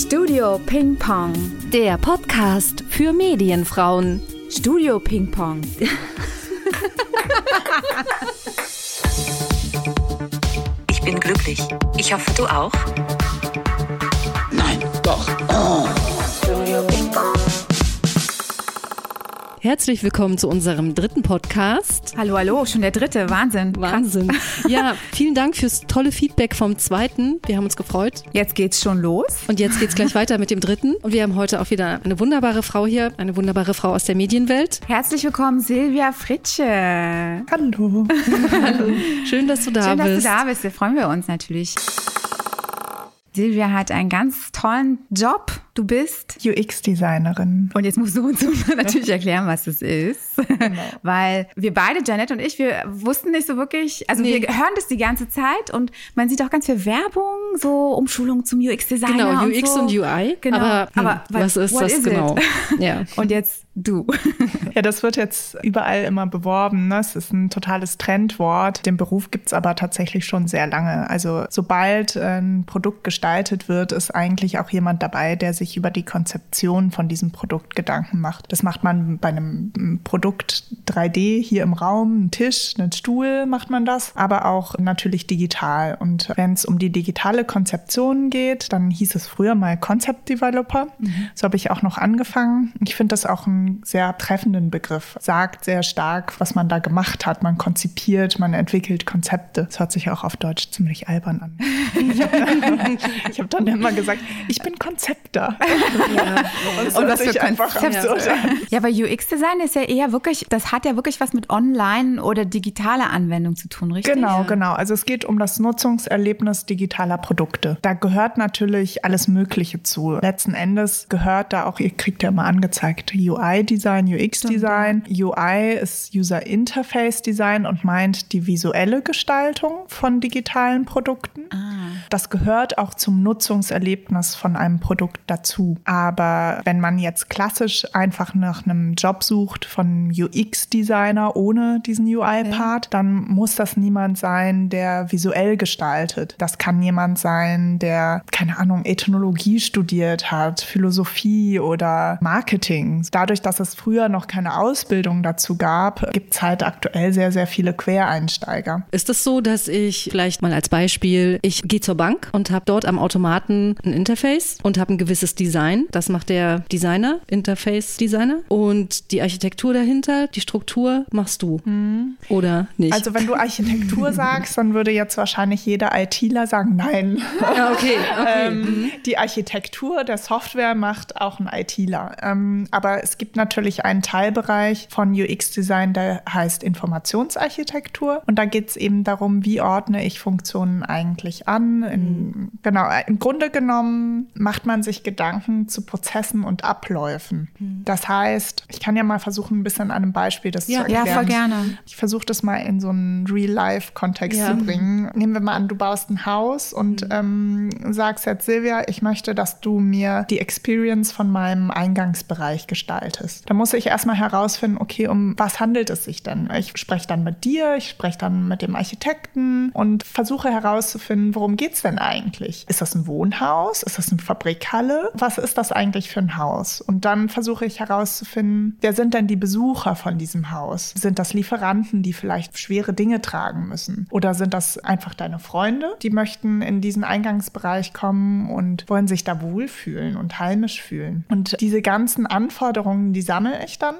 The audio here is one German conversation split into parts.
Studio Ping Pong. Der Podcast für Medienfrauen. Studio Ping Pong. Ich bin glücklich. Ich hoffe, du auch. Nein, doch. Oh. Studio Ping Pong. Herzlich willkommen zu unserem dritten Podcast. Hallo, hallo, schon der dritte. Wahnsinn. Krass. Wahnsinn. Ja, vielen Dank fürs tolle Feedback vom zweiten. Wir haben uns gefreut. Jetzt geht's schon los. Und jetzt geht's gleich weiter mit dem dritten. Und wir haben heute auch wieder eine wunderbare Frau hier, eine wunderbare Frau aus der Medienwelt. Herzlich willkommen, Silvia Fritsche. Hallo. Schön, dass du da Schön, dass bist. du da bist. Da freuen wir uns natürlich. Silvia hat einen ganz tollen Job. Du bist. UX-Designerin. Und jetzt musst du uns natürlich erklären, was das ist. Weil wir beide, Janet und ich, wir wussten nicht so wirklich, also Nee. wir hören das die ganze Zeit und man sieht auch ganz viel Werbung, so Umschulung zum UX-Designer. Genau, und UX so. und UI. Genau. Aber, hm, Aber was ist what das is genau? Ja. Und jetzt du. Ja, das wird jetzt überall immer beworben. Ne? Es ist ein totales Trendwort. Den Beruf gibt's aber tatsächlich schon sehr lange. Also sobald ein Produkt gestaltet wird, ist eigentlich auch jemand dabei, der sich über die Konzeption von diesem Produkt Gedanken macht. Das macht man bei einem Produkt 3D hier im Raum, ein Tisch, einen Stuhl macht man das, aber auch natürlich digital. Und wenn es um die digitale Konzeption geht, dann hieß es früher mal Concept Developer. So habe ich auch noch angefangen. Ich finde das auch einen sehr treffenden Begriff. Sagt sehr stark, was man da gemacht hat. Man konzipiert, man entwickelt Konzepte. Das hört sich auch auf Deutsch ziemlich albern an. Ich habe hab dann immer gesagt, ich bin Konzepter. Und hört sich einfach absurd an. Ja, aber UX-Design ist ja eher wirklich, das hat ja wirklich was mit Online- oder digitaler Anwendung zu tun, richtig? Genau, genau. Also es geht um das Nutzungserlebnis digitaler Produkte. Da gehört natürlich alles Mögliche zu. Letzten Endes gehört da auch, ihr kriegt ja immer angezeigt, UI-Design, UX-Design. UI ist User Interface Design und meint die visuelle Gestaltung von digitalen Produkten. Das gehört auch zum Nutzungserlebnis von einem Produkt dazu. Aber wenn man jetzt klassisch einfach nach einem Job sucht von UX-Designer ohne diesen UI-Part, dann muss das niemand sein, der visuell gestaltet. Das kann jemand sein, der, keine Ahnung, Ethnologie studiert hat, Philosophie oder Marketing. Dadurch, dass es früher noch keine Ausbildung dazu gab, gibt es halt aktuell sehr, sehr viele Quereinsteiger. Ist es so, dass ich vielleicht mal als Beispiel, ich gehe zur Bank und habe dort am Automaten ein Interface und habe ein gewisses Design. Das macht der Designer, Interface-Designer. Und die Architektur dahinter, die Struktur machst du. Oder nicht? Also wenn du Architektur sagst, dann würde jetzt wahrscheinlich jeder ITler sagen, nein. ja, okay. okay. Ähm, die Architektur der Software macht auch ein ITler. Ähm, aber es gibt natürlich einen Teilbereich von UX-Design, der heißt Informationsarchitektur. Und da geht es eben darum, wie ordne ich Funktionen eigentlich an. In, genau, äh, im Grunde genommen macht man sich Gedanken zu Prozessen und Abläufen. Das heißt, ich kann ja mal versuchen, ein bisschen an einem Beispiel das Ja. zu Ja, erklären. voll gerne. Ich versuche das mal in so einen Real-Life-Kontext Ja. zu bringen. Nehmen wir mal an, du baust ein Haus und ähm, sagst jetzt, Silvia, ich möchte, dass du mir die Experience von meinem Eingangsbereich gestaltest. Da muss ich erstmal herausfinden, okay, um was handelt es sich denn? Ich spreche dann mit dir, ich spreche dann mit dem Architekten und versuche herauszufinden, worum geht's denn eigentlich? Ist das ein Wohnhaus? Ist das eine Fabrikhalle? Was ist das eigentlich für ein Haus? Und dann versuche ich herauszufinden, wer sind denn die Besucher von diesem Haus? Sind das Lieferanten, die vielleicht schwere Dinge tragen müssen? Oder sind das einfach deine Freunde, die möchten in diesen Eingangsbereich kommen und wollen sich da wohlfühlen und heimisch fühlen? Und diese ganzen Anforderungen, die sammle ich dann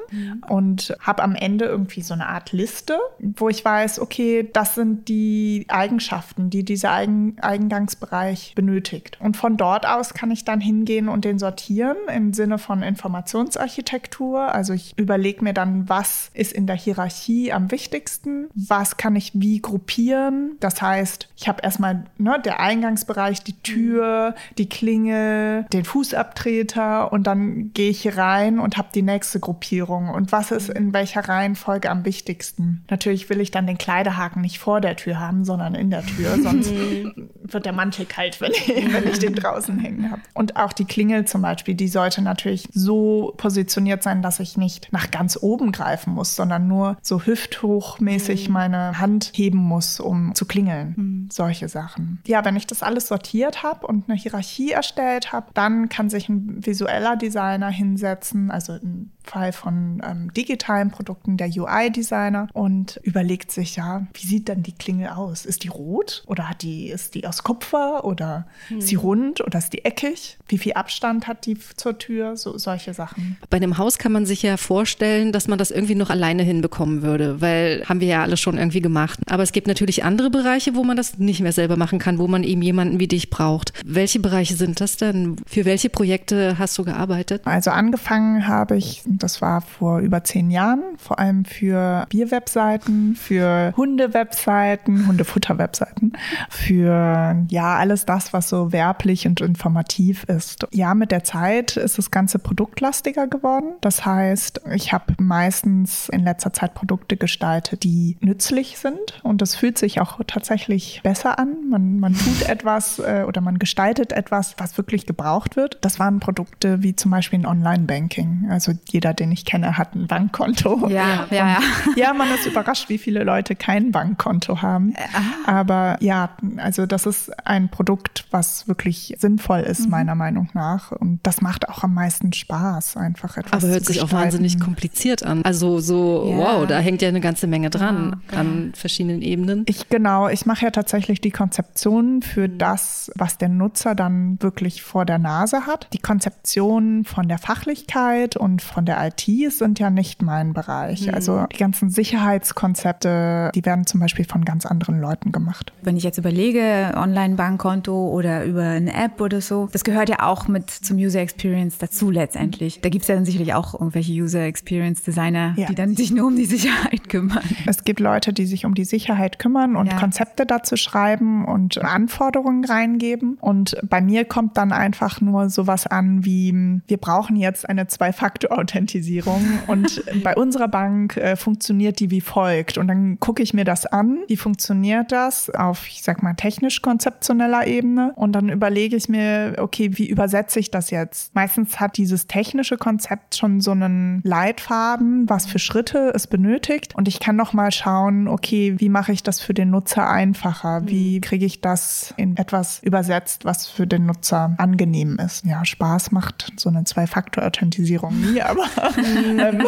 und habe am Ende irgendwie so eine Art Liste, wo ich weiß, okay, das sind die Eigenschaften, die dieser Eigen Eingangsbereich benötigt. Und von dort aus kann ich dann hingehen und den sortieren im Sinne von Informationsarchitektur. Also ich überlege mir dann, was ist in der Hierarchie am wichtigsten, was kann ich wie gruppieren. Das heißt, ich habe erstmal ne, der Eingangsbereich, die Tür, die Klingel, den Fußabtreter und dann gehe ich hier rein und habe die nächste Gruppierung. Und was ist in welcher Reihenfolge am wichtigsten? Natürlich will ich dann den Kleidehaken nicht vor der Tür haben, sondern in der Tür, sonst wird wird der Mantel kalt, wenn ich, wenn ich den draußen hängen habe. Und auch die Klingel zum Beispiel, die sollte natürlich so positioniert sein, dass ich nicht nach ganz oben greifen muss, sondern nur so hüfthochmäßig mhm. meine Hand heben muss, um zu klingeln. Mhm. Solche Sachen. Ja, wenn ich das alles sortiert habe und eine Hierarchie erstellt habe, dann kann sich ein visueller Designer hinsetzen, also ein Fall von ähm, digitalen Produkten der UI-Designer und überlegt sich ja, wie sieht denn die Klingel aus? Ist die rot oder hat die, ist die aus Kupfer oder hm. ist sie rund oder ist die eckig? Wie viel Abstand hat die zur Tür? So, solche Sachen. Bei einem Haus kann man sich ja vorstellen, dass man das irgendwie noch alleine hinbekommen würde, weil haben wir ja alles schon irgendwie gemacht. Aber es gibt natürlich andere Bereiche, wo man das nicht mehr selber machen kann, wo man eben jemanden wie dich braucht. Welche Bereiche sind das denn? Für welche Projekte hast du gearbeitet? Also angefangen habe ich das war vor über zehn Jahren, vor allem für Bierwebseiten, für Hundewebseiten, Hundefutterwebseiten, für ja alles das, was so werblich und informativ ist. Ja, mit der Zeit ist das Ganze produktlastiger geworden. Das heißt, ich habe meistens in letzter Zeit Produkte gestaltet, die nützlich sind und das fühlt sich auch tatsächlich besser an. Man, man tut etwas äh, oder man gestaltet etwas, was wirklich gebraucht wird. Das waren Produkte wie zum Beispiel ein Online-Banking. Also jeder jeder, den ich kenne, hat ein Bankkonto. Ja, ja, ja. Ja, man ist überrascht, wie viele Leute kein Bankkonto haben. Äh, Aber ja, also das ist ein Produkt, was wirklich sinnvoll ist, mhm. meiner Meinung nach. Und das macht auch am meisten Spaß, einfach etwas Aber hört sich auch wahnsinnig kompliziert an. Also so, ja. wow, da hängt ja eine ganze Menge dran ja, an verschiedenen Ebenen. Ich genau, ich mache ja tatsächlich die Konzeption für mhm. das, was der Nutzer dann wirklich vor der Nase hat. Die Konzeption von der Fachlichkeit und von der IT sind ja nicht mein Bereich. Mhm. Also die ganzen Sicherheitskonzepte, die werden zum Beispiel von ganz anderen Leuten gemacht. Wenn ich jetzt überlege, Online-Bankkonto oder über eine App oder so, das gehört ja auch mit zum User Experience dazu letztendlich. Da gibt es ja dann sicherlich auch irgendwelche User Experience Designer, ja. die dann sich nur um die Sicherheit kümmern. Es gibt Leute, die sich um die Sicherheit kümmern und ja. Konzepte dazu schreiben und Anforderungen reingeben. Und bei mir kommt dann einfach nur sowas an wie, wir brauchen jetzt eine Zwei-Faktor-Authentifizierung Authentisierung und bei unserer Bank äh, funktioniert die wie folgt. Und dann gucke ich mir das an, wie funktioniert das auf, ich sag mal, technisch-konzeptioneller Ebene und dann überlege ich mir, okay, wie übersetze ich das jetzt? Meistens hat dieses technische Konzept schon so einen Leitfaden, was für Schritte es benötigt und ich kann noch mal schauen, okay, wie mache ich das für den Nutzer einfacher? Wie mhm. kriege ich das in etwas übersetzt, was für den Nutzer angenehm ist? Ja, Spaß macht so eine Zwei-Faktor-Authentisierung nie, aber ähm,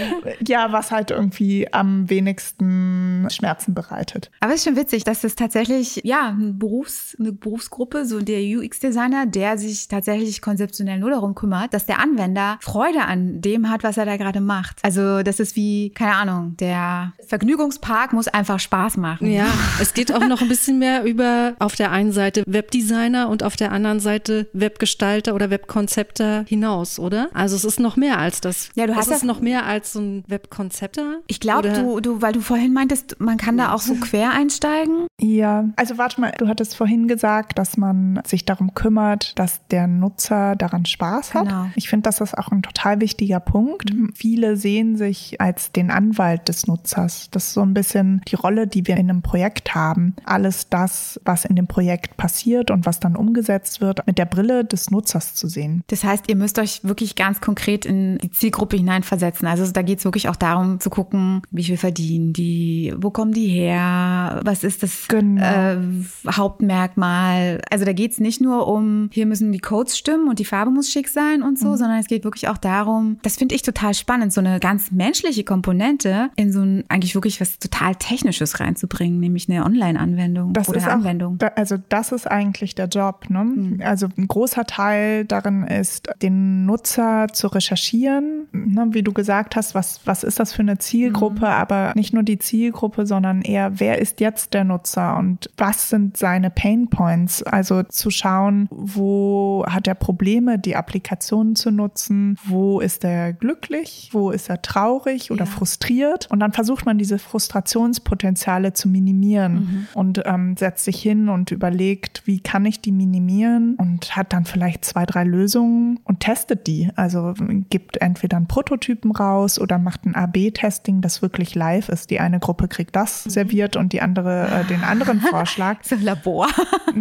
ja, was halt irgendwie am wenigsten Schmerzen bereitet. Aber es ist schon witzig, dass es tatsächlich, ja, ein Berufs-, eine Berufsgruppe, so der UX-Designer, der sich tatsächlich konzeptionell nur darum kümmert, dass der Anwender Freude an dem hat, was er da gerade macht. Also das ist wie, keine Ahnung, der Vergnügungspark muss einfach Spaß machen. Ja, es geht auch noch ein bisschen mehr über auf der einen Seite Webdesigner und auf der anderen Seite Webgestalter oder Webkonzepter hinaus, oder? Also es ist noch mehr als das das. Ja, du hast es noch mehr als so ein Webkonzepter. Ich glaube, du, du, weil du vorhin meintest, man kann da auch so quer einsteigen. Ja, also warte mal, du hattest vorhin gesagt, dass man sich darum kümmert, dass der Nutzer daran Spaß hat. Genau. Ich finde, das ist auch ein total wichtiger Punkt. Mhm. Viele sehen sich als den Anwalt des Nutzers. Das ist so ein bisschen die Rolle, die wir in einem Projekt haben. Alles das, was in dem Projekt passiert und was dann umgesetzt wird, mit der Brille des Nutzers zu sehen. Das heißt, ihr müsst euch wirklich ganz konkret in die Zielgruppe hineinversetzen. Also da geht es wirklich auch darum zu gucken, wie viel verdienen die, wo kommen die her, was ist das genau. äh, Hauptmerkmal. Also da geht es nicht nur um, hier müssen die Codes stimmen und die Farbe muss schick sein und so, mhm. sondern es geht wirklich auch darum, das finde ich total spannend, so eine ganz menschliche Komponente in so ein eigentlich wirklich was total Technisches reinzubringen, nämlich eine Online-Anwendung oder eine Anwendung. Auch, also das ist eigentlich der Job. Ne? Mhm. Also ein großer Teil darin ist, den Nutzer zu recherchieren können. Ne, wie du gesagt hast, was, was ist das für eine Zielgruppe? Mhm. Aber nicht nur die Zielgruppe, sondern eher, wer ist jetzt der Nutzer und was sind seine Pain Points? Also zu schauen, wo hat er Probleme, die Applikation zu nutzen? Wo ist er glücklich? Wo ist er traurig oder ja. frustriert? Und dann versucht man diese Frustrationspotenziale zu minimieren mhm. und ähm, setzt sich hin und überlegt, wie kann ich die minimieren und hat dann vielleicht zwei, drei Lösungen und testet die. Also gibt entweder entweder einen Prototypen raus oder macht ein AB-Testing, das wirklich live ist. Die eine Gruppe kriegt das serviert und die andere äh, den anderen Vorschlag. so ein Labor.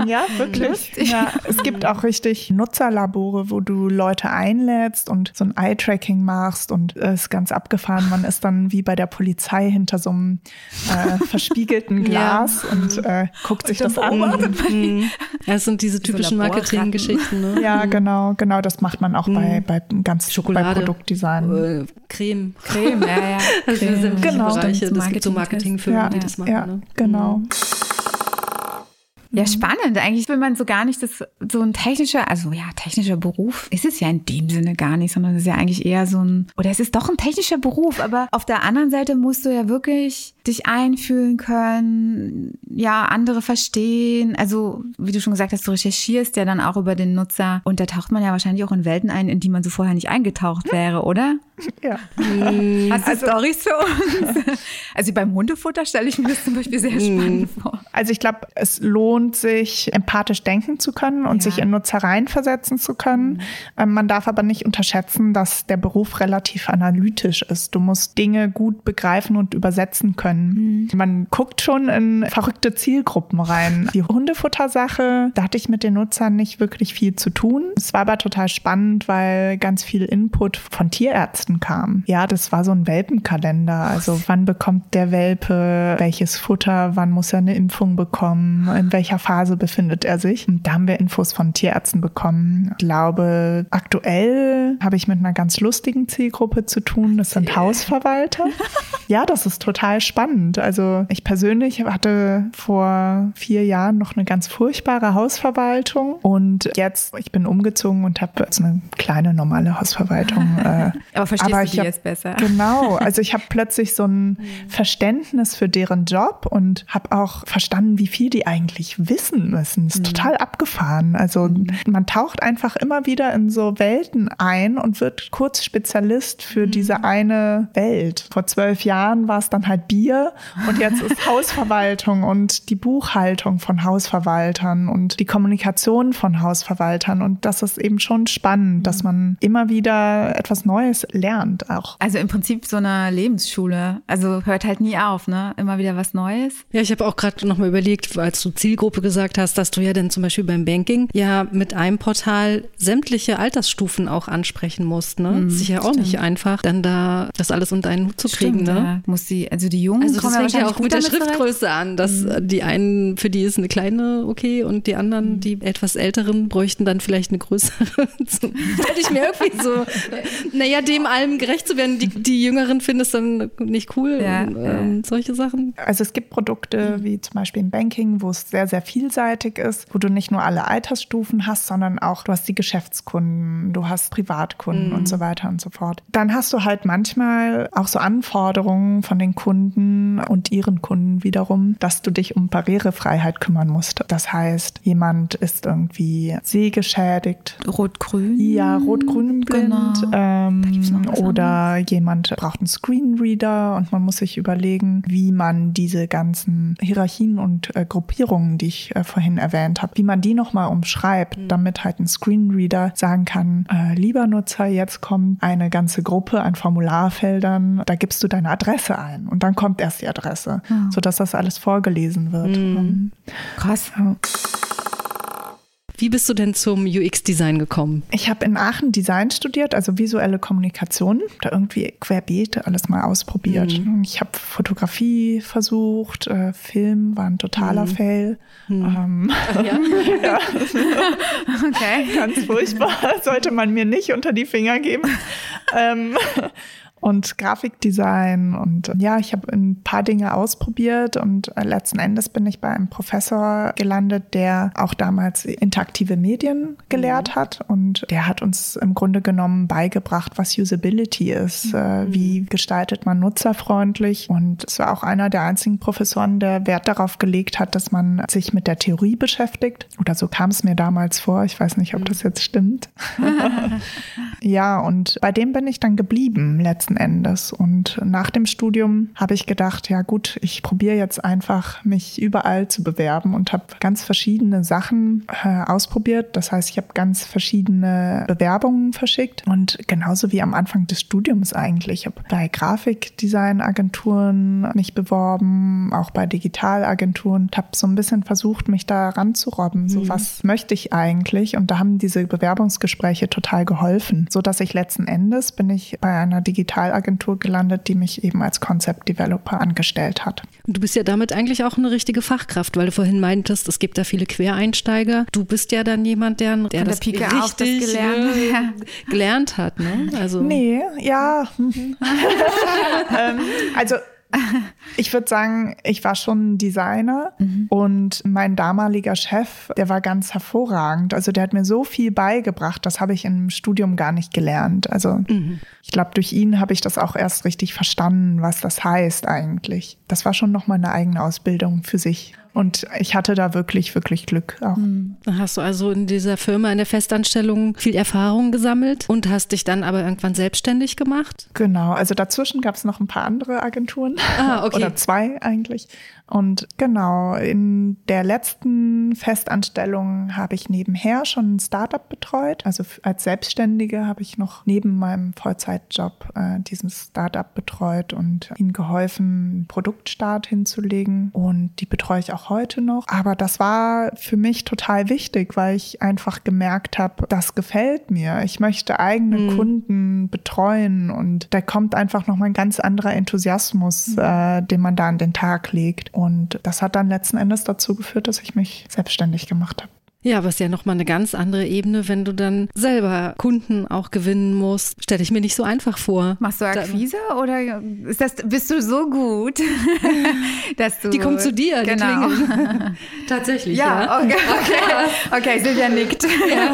Ja, wirklich. Ja, es gibt auch richtig Nutzerlabore, wo du Leute einlädst und so ein Eye-Tracking machst und es ist ganz abgefahren. Man ist dann wie bei der Polizei hinter so einem äh, verspiegelten Glas ja. und äh, guckt sich das an. Mhm. Ja, das sind diese typischen Marketing-Geschichten. Ne? Ja, genau, genau. Das macht man auch bei, bei ganz Schokolade, bei Produktdesign. Äh, Creme. Creme, ja, ja. Das sind genau. Bereiche. Das gibt so Marketingfirmen, ja, die das machen. Ja, ne? genau. Mhm. Ja, mhm. spannend. Eigentlich will man so gar nicht, dass so ein technischer, also ja, technischer Beruf ist es ja in dem Sinne gar nicht, sondern es ist ja eigentlich eher so ein, oder es ist doch ein technischer Beruf, aber auf der anderen Seite musst du ja wirklich dich einfühlen können, ja, andere verstehen. Also, wie du schon gesagt hast, du recherchierst ja dann auch über den Nutzer und da taucht man ja wahrscheinlich auch in Welten ein, in die man so vorher nicht eingetaucht wäre, oder? Ja. Hast du also, Storys für uns? Also beim Hundefutter stelle ich mir das zum Beispiel sehr spannend vor. Also ich glaube, es lohnt sich, empathisch denken zu können und ja. sich in Nutzer reinversetzen zu können. Mhm. Man darf aber nicht unterschätzen, dass der Beruf relativ analytisch ist. Du musst Dinge gut begreifen und übersetzen können können. Mhm. Man guckt schon in verrückte Zielgruppen rein. Die Hundefuttersache, da hatte ich mit den Nutzern nicht wirklich viel zu tun. Es war aber total spannend, weil ganz viel Input von Tierärzten kam. Ja, das war so ein Welpenkalender. Also wann bekommt der Welpe welches Futter, wann muss er eine Impfung bekommen, in welcher Phase befindet er sich. Und da haben wir Infos von Tierärzten bekommen. Ich glaube, aktuell habe ich mit einer ganz lustigen Zielgruppe zu tun. Das sind Hausverwalter. Ja, das ist total spannend. Also ich persönlich hatte vor vier Jahren noch eine ganz furchtbare Hausverwaltung und jetzt, ich bin umgezogen und habe jetzt eine kleine normale Hausverwaltung. Äh, aber verstehst aber du die hab, jetzt besser? Genau, also ich habe plötzlich so ein. Verständnis für deren Job und habe auch verstanden, wie viel die eigentlich wissen müssen. Ist mhm. total abgefahren. Also mhm. man taucht einfach immer wieder in so Welten ein und wird kurz Spezialist für mhm. diese eine Welt. Vor zwölf Jahren war es dann halt Bier und jetzt ist Hausverwaltung und die Buchhaltung von Hausverwaltern und die Kommunikation von Hausverwaltern und das ist eben schon spannend, dass man immer wieder etwas Neues lernt auch. Also im Prinzip so eine Lebensschule, also hört halt nie auf, ne? Immer wieder was Neues. Ja, ich habe auch gerade noch mal überlegt, als du Zielgruppe gesagt hast, dass du ja dann zum Beispiel beim Banking ja mit einem Portal sämtliche Altersstufen auch ansprechen musst, ne? Mhm, ist ja auch nicht einfach, dann da das alles unter einen Hut zu kriegen, Stimmt, ne? Ja. Muss die, also die Jungen also das fängt ja auch mit der Schriftgröße an, dass mhm. die einen, für die ist eine kleine okay und die anderen, mhm. die etwas älteren, bräuchten dann vielleicht eine größere. Hätte ich mir irgendwie so, naja, dem allem gerecht zu werden. Die, die Jüngeren finden es dann nicht cool. Ja, und, ähm, solche Sachen. Also es gibt Produkte wie zum Beispiel im Banking, wo es sehr, sehr vielseitig ist, wo du nicht nur alle Altersstufen hast, sondern auch du hast die Geschäftskunden, du hast Privatkunden mhm. und so weiter und so fort. Dann hast du halt manchmal auch so Anforderungen von den Kunden, und ihren Kunden wiederum, dass du dich um Barrierefreiheit kümmern musst. Das heißt, jemand ist irgendwie sehgeschädigt. Rot-Grün? Ja, rot-grün blind. Genau. Ähm, oder jemand braucht einen Screenreader und man muss sich überlegen, wie man diese ganzen Hierarchien und äh, Gruppierungen, die ich äh, vorhin erwähnt habe, wie man die nochmal umschreibt, mhm. damit halt ein Screenreader sagen kann, äh, lieber Nutzer, jetzt kommt eine ganze Gruppe an Formularfeldern, da gibst du deine Adresse ein und dann kommt erst die Adresse, ja. sodass das alles vorgelesen wird. Mhm. Krass. Ja. Wie bist du denn zum UX-Design gekommen? Ich habe in Aachen Design studiert, also visuelle Kommunikation. Da irgendwie querbeet alles mal ausprobiert. Mhm. Ich habe Fotografie versucht, äh, Film war ein totaler mhm. Fail. Mhm. Ähm, ja. ja. okay. Ganz furchtbar. Sollte man mir nicht unter die Finger geben. ähm, und Grafikdesign und ja, ich habe ein paar Dinge ausprobiert und äh, letzten Endes bin ich bei einem Professor gelandet, der auch damals interaktive Medien gelehrt mhm. hat und der hat uns im Grunde genommen beigebracht, was Usability ist, äh, mhm. wie gestaltet man nutzerfreundlich und es war auch einer der einzigen Professoren, der Wert darauf gelegt hat, dass man sich mit der Theorie beschäftigt oder so kam es mir damals vor, ich weiß nicht, ob mhm. das jetzt stimmt. ja, und bei dem bin ich dann geblieben letzten Endes. Und nach dem Studium habe ich gedacht, ja gut, ich probiere jetzt einfach, mich überall zu bewerben und habe ganz verschiedene Sachen äh, ausprobiert. Das heißt, ich habe ganz verschiedene Bewerbungen verschickt und genauso wie am Anfang des Studiums eigentlich. Ich habe bei Grafikdesignagenturen mich beworben, auch bei Digitalagenturen. Ich habe so ein bisschen versucht, mich da ranzurobben. So, mhm. was möchte ich eigentlich? Und da haben diese Bewerbungsgespräche total geholfen, so dass ich letzten Endes bin ich bei einer Digitalagentur gelandet, die mich eben als Concept Developer angestellt hat. Du bist ja damit eigentlich auch eine richtige Fachkraft, weil du vorhin meintest, es gibt da viele Quereinsteiger. Du bist ja dann jemand, der, der, der das Pike richtig das gelernt. Äh, gelernt hat. Ne? Also. Nee, ja. ähm, also ich würde sagen, ich war schon Designer mhm. und mein damaliger Chef, der war ganz hervorragend. Also der hat mir so viel beigebracht, das habe ich im Studium gar nicht gelernt. Also mhm. ich glaube, durch ihn habe ich das auch erst richtig verstanden, was das heißt eigentlich. Das war schon noch mal eine eigene Ausbildung für sich. Und ich hatte da wirklich, wirklich Glück auch. Hm. Hast du also in dieser Firma in der Festanstellung viel Erfahrung gesammelt und hast dich dann aber irgendwann selbstständig gemacht? Genau, also dazwischen gab es noch ein paar andere Agenturen. Ah, okay. Oder zwei eigentlich. Und genau, in der letzten Festanstellung habe ich nebenher schon ein Startup betreut. Also als Selbstständige habe ich noch neben meinem Vollzeitjob äh, dieses Startup betreut und ihnen geholfen, einen Produktstart hinzulegen. Und die betreue ich auch heute noch. Aber das war für mich total wichtig, weil ich einfach gemerkt habe, das gefällt mir. Ich möchte eigene mhm. Kunden betreuen und da kommt einfach noch mal ein ganz anderer Enthusiasmus, mhm. äh, den man da an den Tag legt. Und das hat dann letzten Endes dazu geführt, dass ich mich selbstständig gemacht habe. Ja, was ja nochmal eine ganz andere Ebene, wenn du dann selber Kunden auch gewinnen musst. Stelle ich mir nicht so einfach vor. Machst du Akquise da, oder ist das, bist du so gut, dass du. Die kommt zu dir, genau. Tatsächlich. Ja, ja. Okay. okay. okay, Silvia nickt. Ja.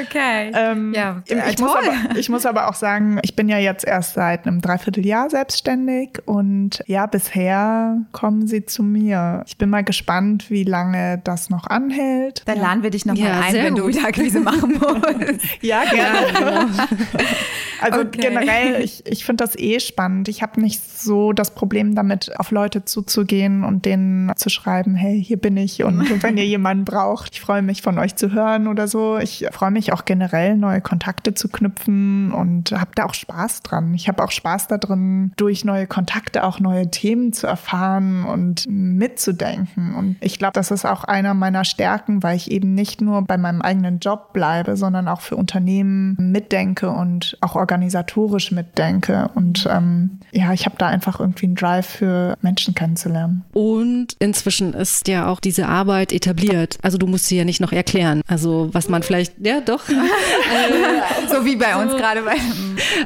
okay. Ähm, ja, ich, muss aber, ich muss aber auch sagen, ich bin ja jetzt erst seit einem Dreivierteljahr selbstständig und ja, bisher kommen sie zu mir. Ich bin mal gespannt, wie lange das noch an anhält. Dann ja. laden wir dich nochmal ja, ein, wenn gut. du wieder Akquise machen musst. ja, gerne. Ja, also okay. generell, ich, ich finde das eh spannend. Ich habe nicht so das Problem damit, auf Leute zuzugehen und denen zu schreiben, hey, hier bin ich und wenn ihr jemanden braucht, ich freue mich von euch zu hören oder so. Ich freue mich auch generell, neue Kontakte zu knüpfen und habe da auch Spaß dran. Ich habe auch Spaß darin, durch neue Kontakte auch neue Themen zu erfahren und mitzudenken. Und ich glaube, das ist auch einer meiner Stärken, weil ich eben nicht nur bei meinem eigenen Job bleibe, sondern auch für Unternehmen mitdenke und auch organisatorisch mitdenke. Und ähm, ja, ich habe da einfach irgendwie einen Drive für Menschen kennenzulernen. Und inzwischen ist ja auch diese Arbeit etabliert. Also du musst sie ja nicht noch erklären. Also was man vielleicht, ja doch. so wie bei uns gerade.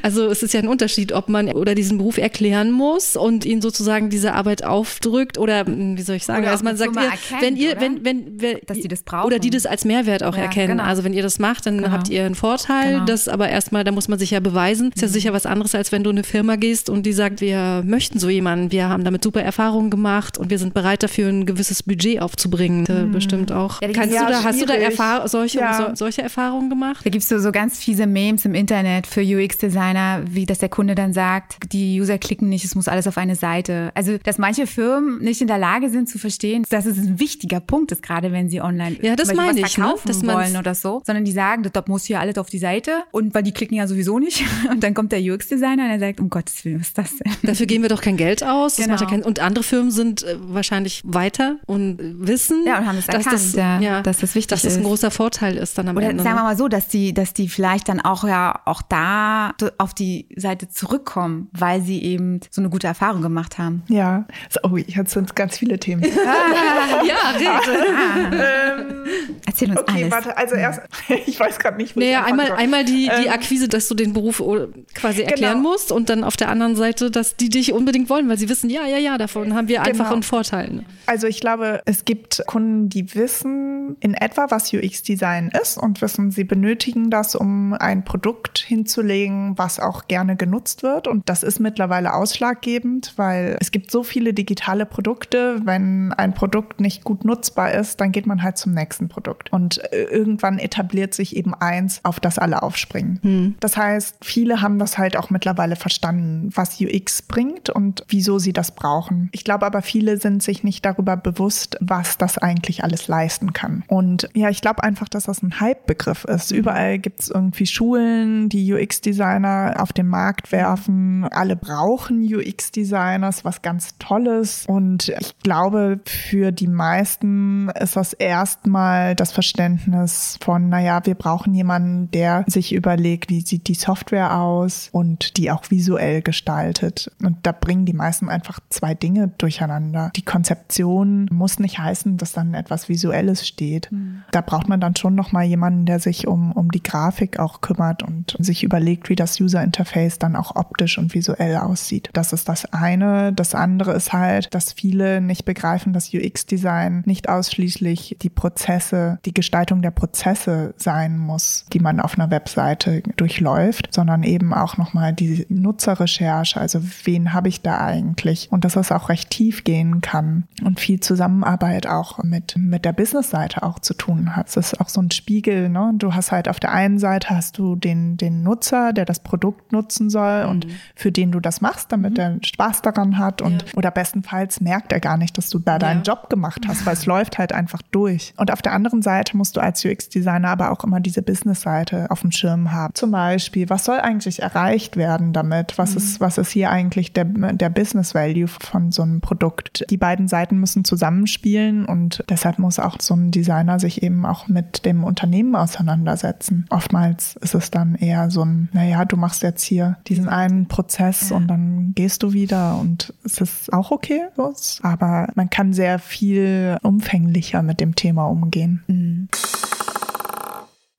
Also es ist ja ein Unterschied, ob man oder diesen Beruf erklären muss und ihnen sozusagen diese Arbeit aufdrückt oder wie soll ich sagen, also man sagt, ihr, wenn ihr, wenn, wenn, wenn, dass die das brauchen. Oder die das als Mehrwert auch ja, erkennen. Genau. Also wenn ihr das macht, dann genau. habt ihr einen Vorteil. Genau. Das aber erstmal, da muss man sich ja beweisen. Ist ja mhm. sicher was anderes, als wenn du in eine Firma gehst und die sagt, wir möchten so jemanden, wir haben damit super Erfahrungen gemacht und wir sind bereit dafür, ein gewisses Budget aufzubringen. Mhm. Bestimmt auch. Ja, Kannst du da, hast du da Erfahr solche, so, solche Erfahrungen gemacht? Da gibt es so, so ganz fiese Memes im Internet für UX-Designer, wie das der Kunde dann sagt, die User klicken nicht, es muss alles auf eine Seite. Also, dass manche Firmen nicht in der Lage sind zu verstehen, dass es ein wichtiger Punkt ist, gerade wenn sie online ja, das meine ich, ne? verkaufen ne? wollen oder so, sondern die sagen, das muss hier alles auf die Seite und weil die klicken ja sowieso nicht und dann kommt der UX-Designer und er sagt, um Gottes Willen, was ist das denn? Dafür geben wir doch kein Geld aus. Genau. Ja kein, und andere Firmen sind äh, wahrscheinlich weiter und wissen, ja, und haben es erkannt, das, ja, ja, dass das wichtig dass ist. Dass das ein großer Vorteil ist dann am oder Ende. Sagen wir ne? mal so, dass die, dass die vielleicht dann auch ja auch da auf die Seite zurückkommen, weil sie eben so eine gute Erfahrung gemacht haben. Ja, so, oh, jetzt sind ganz viele Themen. ja, rede. Ah. ähm, Erzähl uns okay, alles. warte, also erst, ich weiß gerade nicht, wo naja, ich einmal, einmal die, die ähm, Akquise, dass du den Beruf quasi erklären genau. musst und dann auf der anderen Seite, dass die dich unbedingt wollen, weil sie wissen, ja, ja, ja, davon haben wir genau. einfach einen Vorteil. Ne? Also ich glaube, es gibt Kunden, die wissen in etwa, was UX-Design ist und wissen, sie benötigen das, um ein Produkt hinzulegen, was auch gerne genutzt wird. Und das ist mittlerweile ausschlaggebend, weil es gibt so viele digitale Produkte. Wenn ein Produkt nicht gut nutzbar ist, dann geht man halt zum nächsten Produkt. Und äh, irgendwann etabliert sich eben eins, auf das alle aufspringen. Hm. Das heißt, viele haben das halt auch mittlerweile verstanden, was UX bringt und wieso sie das brauchen. Ich glaube aber, viele sind sich nicht darüber bewusst, was das eigentlich alles leisten kann. Und ja, ich glaube einfach, dass das ein Hype-Begriff ist. Überall gibt es irgendwie Schulen, die UX-Designer auf den Markt werfen. Alle brauchen UX-Designers, was ganz Tolles. Und ich glaube, für die meisten ist das erstmal das Verständnis von, naja, wir brauchen jemanden, der sich überlegt, wie sieht die Software aus und die auch visuell gestaltet. Und da bringen die meisten einfach zwei Dinge durcheinander. Die Konzeption muss nicht heißen, dass dann etwas Visuelles steht. Mhm. Da braucht man dann schon noch mal jemanden, der sich um, um die Grafik auch kümmert und sich überlegt, wie das User Interface dann auch optisch und visuell aussieht. Das ist das eine. Das andere ist halt, dass viele nicht begreifen, dass UX-Design nicht ausschließlich die Prozesse, die Gestaltung der Prozesse sein muss, die man auf einer Webseite durchläuft, sondern eben auch nochmal die Nutzerrecherche, also wen habe ich da eigentlich? Und dass das auch recht tief gehen kann und viel Zusammenarbeit auch mit, mit der Business-Seite auch zu tun hat. Das ist auch so ein Spiegel, ne? Du hast halt auf der einen Seite hast du den, den Nutzer, der das Produkt nutzen soll mhm. und für den du das machst, damit mhm. er Spaß daran hat und ja. oder bestenfalls merkt er gar nicht, dass du da ja. deinen Job gemacht hast, weil es läuft halt einfach durch. Und auf der anderen Seite musst du als UX-Designer aber auch immer diese Business-Seite auf dem Schirm haben. Zum Beispiel, was soll eigentlich erreicht werden damit? Was mhm. ist, was ist hier eigentlich der, der Business Value von so einem Produkt? Die beiden Seiten müssen zusammenspielen und deshalb muss auch so ein Designer sich eben auch mit dem Unternehmen auseinandersetzen. Oftmals ist es dann eher so ein, naja, du machst jetzt hier diesen einen Prozess ja. und dann gehst du wieder und es ist auch okay, aber man kann sehr viel umfänglicher mit dem Thema umgehen. Mhm.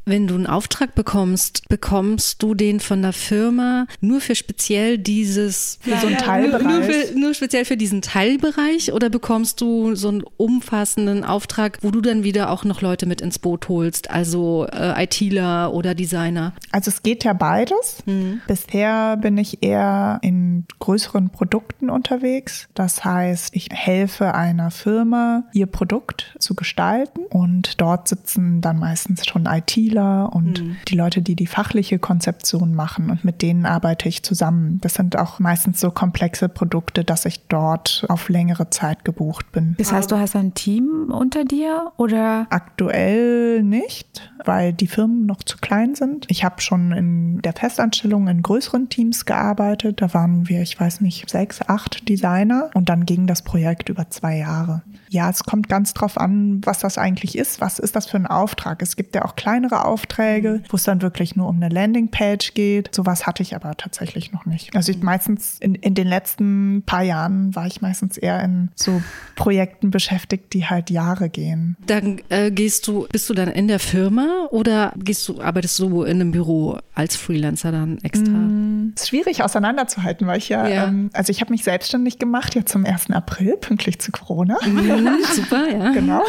Wenn du einen Auftrag bekommst, bekommst du den von der Firma nur für speziell dieses für so einen Teilbereich. Nur, für, nur, speziell für diesen Teilbereich oder bekommst du so einen umfassenden Auftrag, wo du dann wieder auch noch Leute mit ins Boot holst, also äh, ITler oder Designer? Also es geht ja beides. Mhm. Bisher bin ich eher in größeren Produkten unterwegs. Das heißt, ich helfe einer Firma, ihr Produkt zu gestalten und dort sitzen dann meistens schon ITler Entwickler und mhm. die Leute, die die fachliche Konzeption machen und mit denen arbeite ich zusammen. Das sind auch meistens so komplexe Produkte, dass ich dort auf längere Zeit gebucht bin. Das heißt, du hast ein Team unter dir oder? Aktuell nicht, weil die Firmen noch zu klein sind. Ich habe schon in der Festanstellung in größeren Teams gearbeitet. Da waren wir, ich weiß nicht, sechs, acht Designer und dann ging das Projekt über zwei Jahre. Ja, es kommt ganz drauf an, was das eigentlich ist. Was ist das für ein Auftrag? Es gibt ja auch kleinere Aufträge, wo es dann wirklich nur um eine Landingpage geht. Sowas hatte ich aber tatsächlich noch nicht. Also ich meistens in, in den letzten paar Jahren war ich meistens eher in so Projekten beschäftigt, die halt Jahre gehen. Dann äh, gehst du, bist du dann in der Firma oder gehst du, arbeitest du in einem Büro als Freelancer dann extra? Mm, ist schwierig auseinanderzuhalten, weil ich ja, ja. Ähm, also ich habe mich selbstständig gemacht, ja zum 1. April, pünktlich zu Corona. Mhm, super, ja. genau.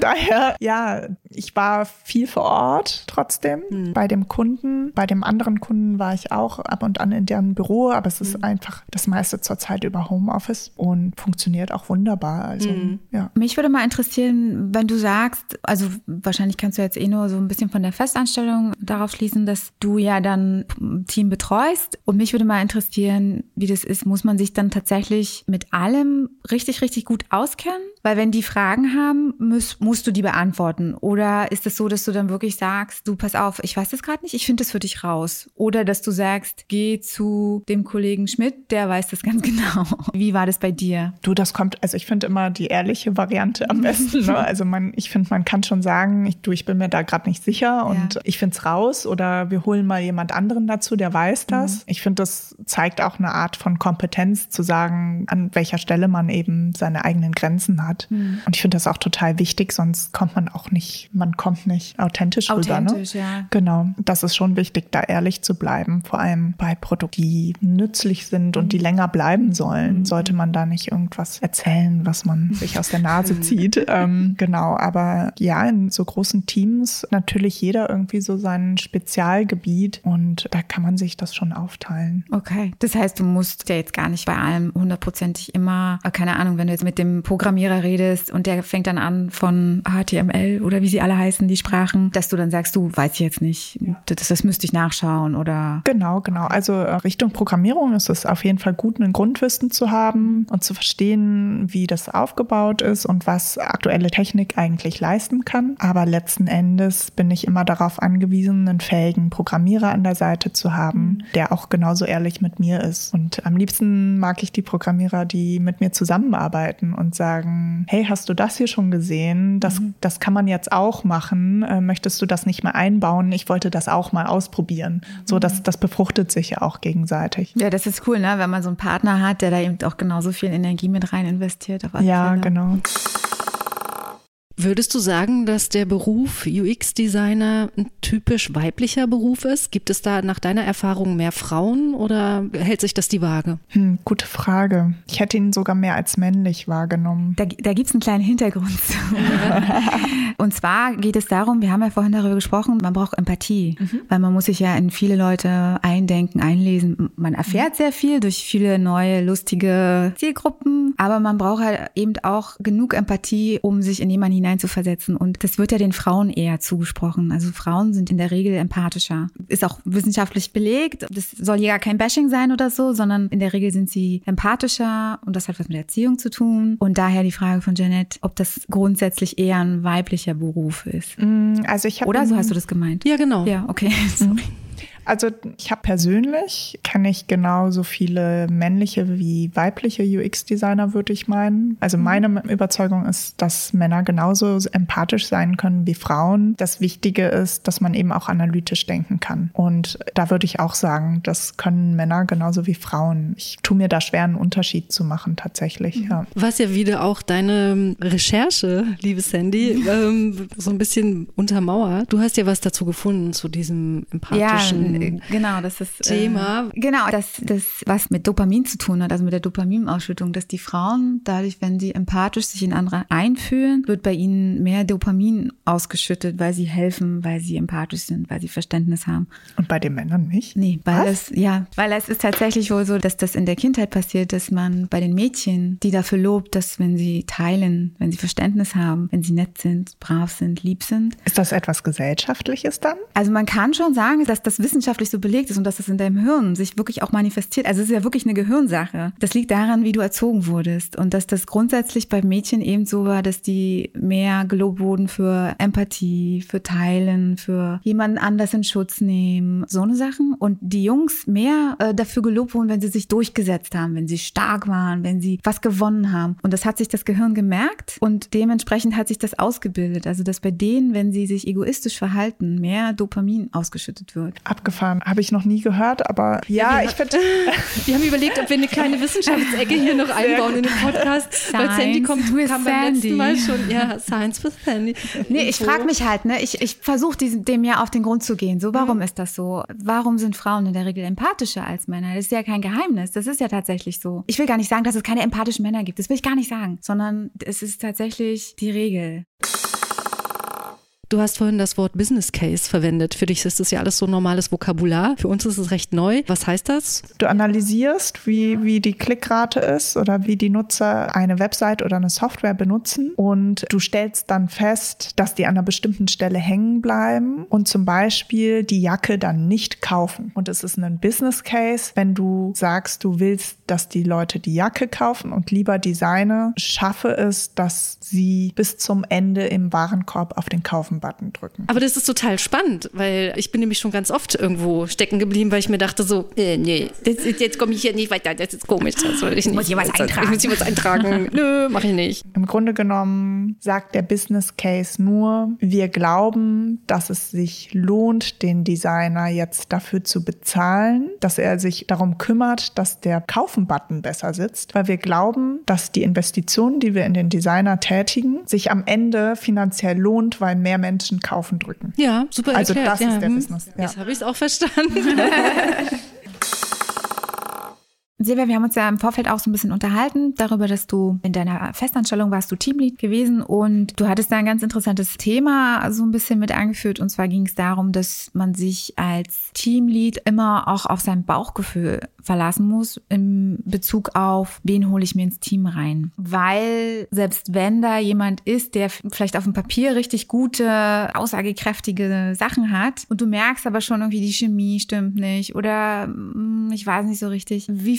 Daher, ja, ich war viel vor Ort trotzdem mhm. bei dem Kunden. Bei dem anderen Kunden war ich auch ab und an in deren Büro, aber es ist mhm. einfach das meiste zurzeit über Homeoffice und funktioniert auch wunderbar. Also, mhm. ja. Mich würde mal interessieren, wenn du sagst, also wahrscheinlich kannst du jetzt eh nur so ein bisschen von der Festanstellung darauf schließen, dass du ja dann Team betreust. Und mich würde mal interessieren, wie das ist. Muss man sich dann tatsächlich mit allem richtig, richtig gut auskennen? Weil wenn die Fragen haben, musst, musst du die beantworten. Oder ist es das so, dass du dann wirklich sagst, du pass auf, ich weiß das gerade nicht, ich finde das für dich raus. Oder dass du sagst, geh zu dem Kollegen Schmidt, der weiß das ganz genau. Wie war das bei dir? Du, das kommt, also ich finde immer die ehrliche Variante am besten. Ne? Also man, ich finde, man kann schon sagen, ich, du, ich bin mir da gerade nicht sicher und ja. ich finde es raus. Oder wir holen mal jemand anderen dazu, der weiß das. Mhm. Ich finde, das zeigt auch eine Art von Kompetenz zu sagen, an welcher Stelle man eben seine eigenen Grenzen hat hat. Mhm. Und ich finde das auch total wichtig, sonst kommt man auch nicht, man kommt nicht authentisch, authentisch rüber. Ne? Ja. Genau. Das ist schon wichtig, da ehrlich zu bleiben. Vor allem bei Produkten, die nützlich sind und die länger bleiben sollen, mhm. sollte man da nicht irgendwas erzählen, was man sich aus der Nase zieht. ähm, genau. Aber ja, in so großen Teams natürlich jeder irgendwie so sein Spezialgebiet und da kann man sich das schon aufteilen. Okay. Das heißt, du musst ja jetzt gar nicht bei allem hundertprozentig immer, keine Ahnung, wenn du jetzt mit dem Programmierer redest und der fängt dann an von HTML oder wie, sie alle heißen, die Sprachen, dass du dann sagst, du weiß ich jetzt nicht, das, das müsste ich nachschauen oder. Genau, genau. Also äh, Richtung Programmierung ist es auf jeden Fall gut, ein Grundwissen zu haben und zu verstehen, wie das aufgebaut ist und was aktuelle Technik eigentlich leisten kann. Aber letzten Endes bin ich immer darauf angewiesen, einen fähigen Programmierer an der Seite zu haben, mhm. der auch genauso ehrlich mit mir ist. Und am liebsten mag ich die Programmierer, die mit mir zusammenarbeiten und sagen, hey, hast du das hier schon gesehen? Das, mhm. das kann man jetzt auch machen. Äh, möchtest du das nicht mehr einbauen? Ich wollte das auch mal ausprobieren. So, das, mhm. das befruchtet sich ja auch gegenseitig. Ja, das ist cool, ne? wenn man so einen Partner hat, der da eben auch genauso viel Energie mit rein investiert. ja, Fälle. genau. Würdest du sagen, dass der Beruf UX-Designer ein typisch weiblicher Beruf ist? Gibt es da nach deiner Erfahrung mehr Frauen oder hält sich das die Waage? Hm, gute Frage. Ich hätte ihn sogar mehr als männlich wahrgenommen. Da, da gibt es einen kleinen Hintergrund. Und zwar geht es darum, wir haben ja vorhin darüber gesprochen, man braucht Empathie, mhm. weil man muss sich ja in viele Leute eindenken, einlesen. Man erfährt sehr viel durch viele neue, lustige Zielgruppen, aber man braucht halt eben auch genug Empathie, um sich in jemanden hinein hineinzuversetzen. Und das wird ja den Frauen eher zugesprochen. Also Frauen sind in der Regel empathischer. Ist auch wissenschaftlich belegt. Das soll ja kein Bashing sein oder so, sondern in der Regel sind sie empathischer und das hat was mit Erziehung zu tun. Und daher die Frage von Janet, ob das grundsätzlich eher ein weiblicher Beruf ist. Mm, also ich Oder so hast du das gemeint? Ja, genau. Ja, okay. Sorry. Also ich habe persönlich, kenne ich genauso viele männliche wie weibliche UX-Designer, würde ich meinen. Also mhm. meine Überzeugung ist, dass Männer genauso empathisch sein können wie Frauen. Das Wichtige ist, dass man eben auch analytisch denken kann. Und da würde ich auch sagen, das können Männer genauso wie Frauen. Ich tue mir da schwer, einen Unterschied zu machen tatsächlich. Mhm. Ja. Was ja wieder auch deine Recherche, liebe Sandy, ähm, so ein bisschen untermauert. Du hast ja was dazu gefunden zu diesem empathischen ja, genau, das ist äh, Thema. Äh, genau, das, das was mit Dopamin zu tun hat, also mit der Dopaminausschüttung, dass die Frauen dadurch, wenn sie empathisch sich in andere einfühlen, wird bei ihnen mehr Dopamin ausgeschüttet, weil sie helfen, weil sie empathisch sind, weil sie Verständnis haben. Und bei den Männern nicht? Nee, weil was? es ja, weil es ist tatsächlich wohl so, dass das in der Kindheit passiert, dass man bei den Mädchen, die dafür lobt, dass wenn sie teilen, wenn sie Verständnis haben, wenn sie nett sind, brav sind, lieb sind. Ist das etwas gesellschaftliches dann? Also man kann schon sagen, dass das Wissenschaft wissenschaftlich so belegt ist und dass das in deinem Hirn sich wirklich auch manifestiert. Also es ist ja wirklich eine Gehirnsache. Das liegt daran, wie du erzogen wurdest und dass das grundsätzlich bei Mädchen eben so war, dass die mehr gelobt wurden für Empathie, für Teilen, für jemanden anders in Schutz nehmen, so eine Sachen. Und die Jungs mehr äh, dafür gelobt wurden, wenn sie sich durchgesetzt haben, wenn sie stark waren, wenn sie was gewonnen haben. Und das hat sich das Gehirn gemerkt und dementsprechend hat sich das ausgebildet. Also dass bei denen, wenn sie sich egoistisch verhalten, mehr Dopamin ausgeschüttet wird. Abgefahren abgefahren. Habe ich noch nie gehört, aber ja, ja ich finde. Wir haben überlegt, ob wir eine kleine Wissenschaftsecke hier noch einbauen in den Podcast. Science weil Sandy kommt with kam beim letzten Mal schon. Ja, Science with Sandy. Nee, ich frage mich halt, ne, ich, ich versuche dem ja auf den Grund zu gehen. So, warum mhm. ist das so? Warum sind Frauen in der Regel empathischer als Männer? Das ist ja kein Geheimnis. Das ist ja tatsächlich so. Ich will gar nicht sagen, dass es keine empathischen Männer gibt. Das will ich gar nicht sagen, sondern es ist tatsächlich die Regel. Du hast vorhin das Wort Business Case verwendet. Für dich ist das ja alles so normales Vokabular. Für uns ist es recht neu. Was heißt das? Du analysierst, wie, wie die Klickrate ist oder wie die Nutzer eine Website oder eine Software benutzen und du stellst dann fest, dass die an einer bestimmten Stelle hängen bleiben und zum Beispiel die Jacke dann nicht kaufen. Und es ist ein Business Case, wenn du sagst, du willst, dass die Leute die Jacke kaufen und lieber Designer, schaffe es, dass sie bis zum Ende im Warenkorb auf den Kaufen Button drücken. Aber das ist total spannend, weil ich bin nämlich schon ganz oft irgendwo stecken geblieben, weil ich mir dachte so, äh, nee, das, jetzt komme ich hier nicht weiter, das ist komisch, das soll ich nicht. Muss ich was eintragen? Ich muss hier was eintragen. Nö, mache ich nicht. Im Grunde genommen sagt der Business Case nur, wir glauben, dass es sich lohnt, den Designer jetzt dafür zu bezahlen, dass er sich darum kümmert, dass der Kaufen-Button besser sitzt, weil wir glauben, dass die Investitionen, die wir in den Designer tätigen, sich am Ende finanziell lohnt, weil mehr Menschen kaufen drücken. Ja, super Also erklärt. das ja. ist der hm. Business. Ja. Jetzt habe ich es auch verstanden. Silvia, wir haben uns ja im Vorfeld auch so ein bisschen unterhalten darüber, dass du in deiner Festanstellung warst du Teamlead gewesen und du hattest da ein ganz interessantes Thema so ein bisschen mit angeführt und zwar ging es darum, dass man sich als Teamlead immer auch auf sein Bauchgefühl verlassen muss im Bezug auf, wen hole ich mir ins Team rein. Weil selbst wenn da jemand ist, der vielleicht auf dem Papier richtig gute, aussagekräftige Sachen hat und du merkst aber schon irgendwie, die Chemie stimmt nicht oder hm, ich weiß nicht so richtig, wie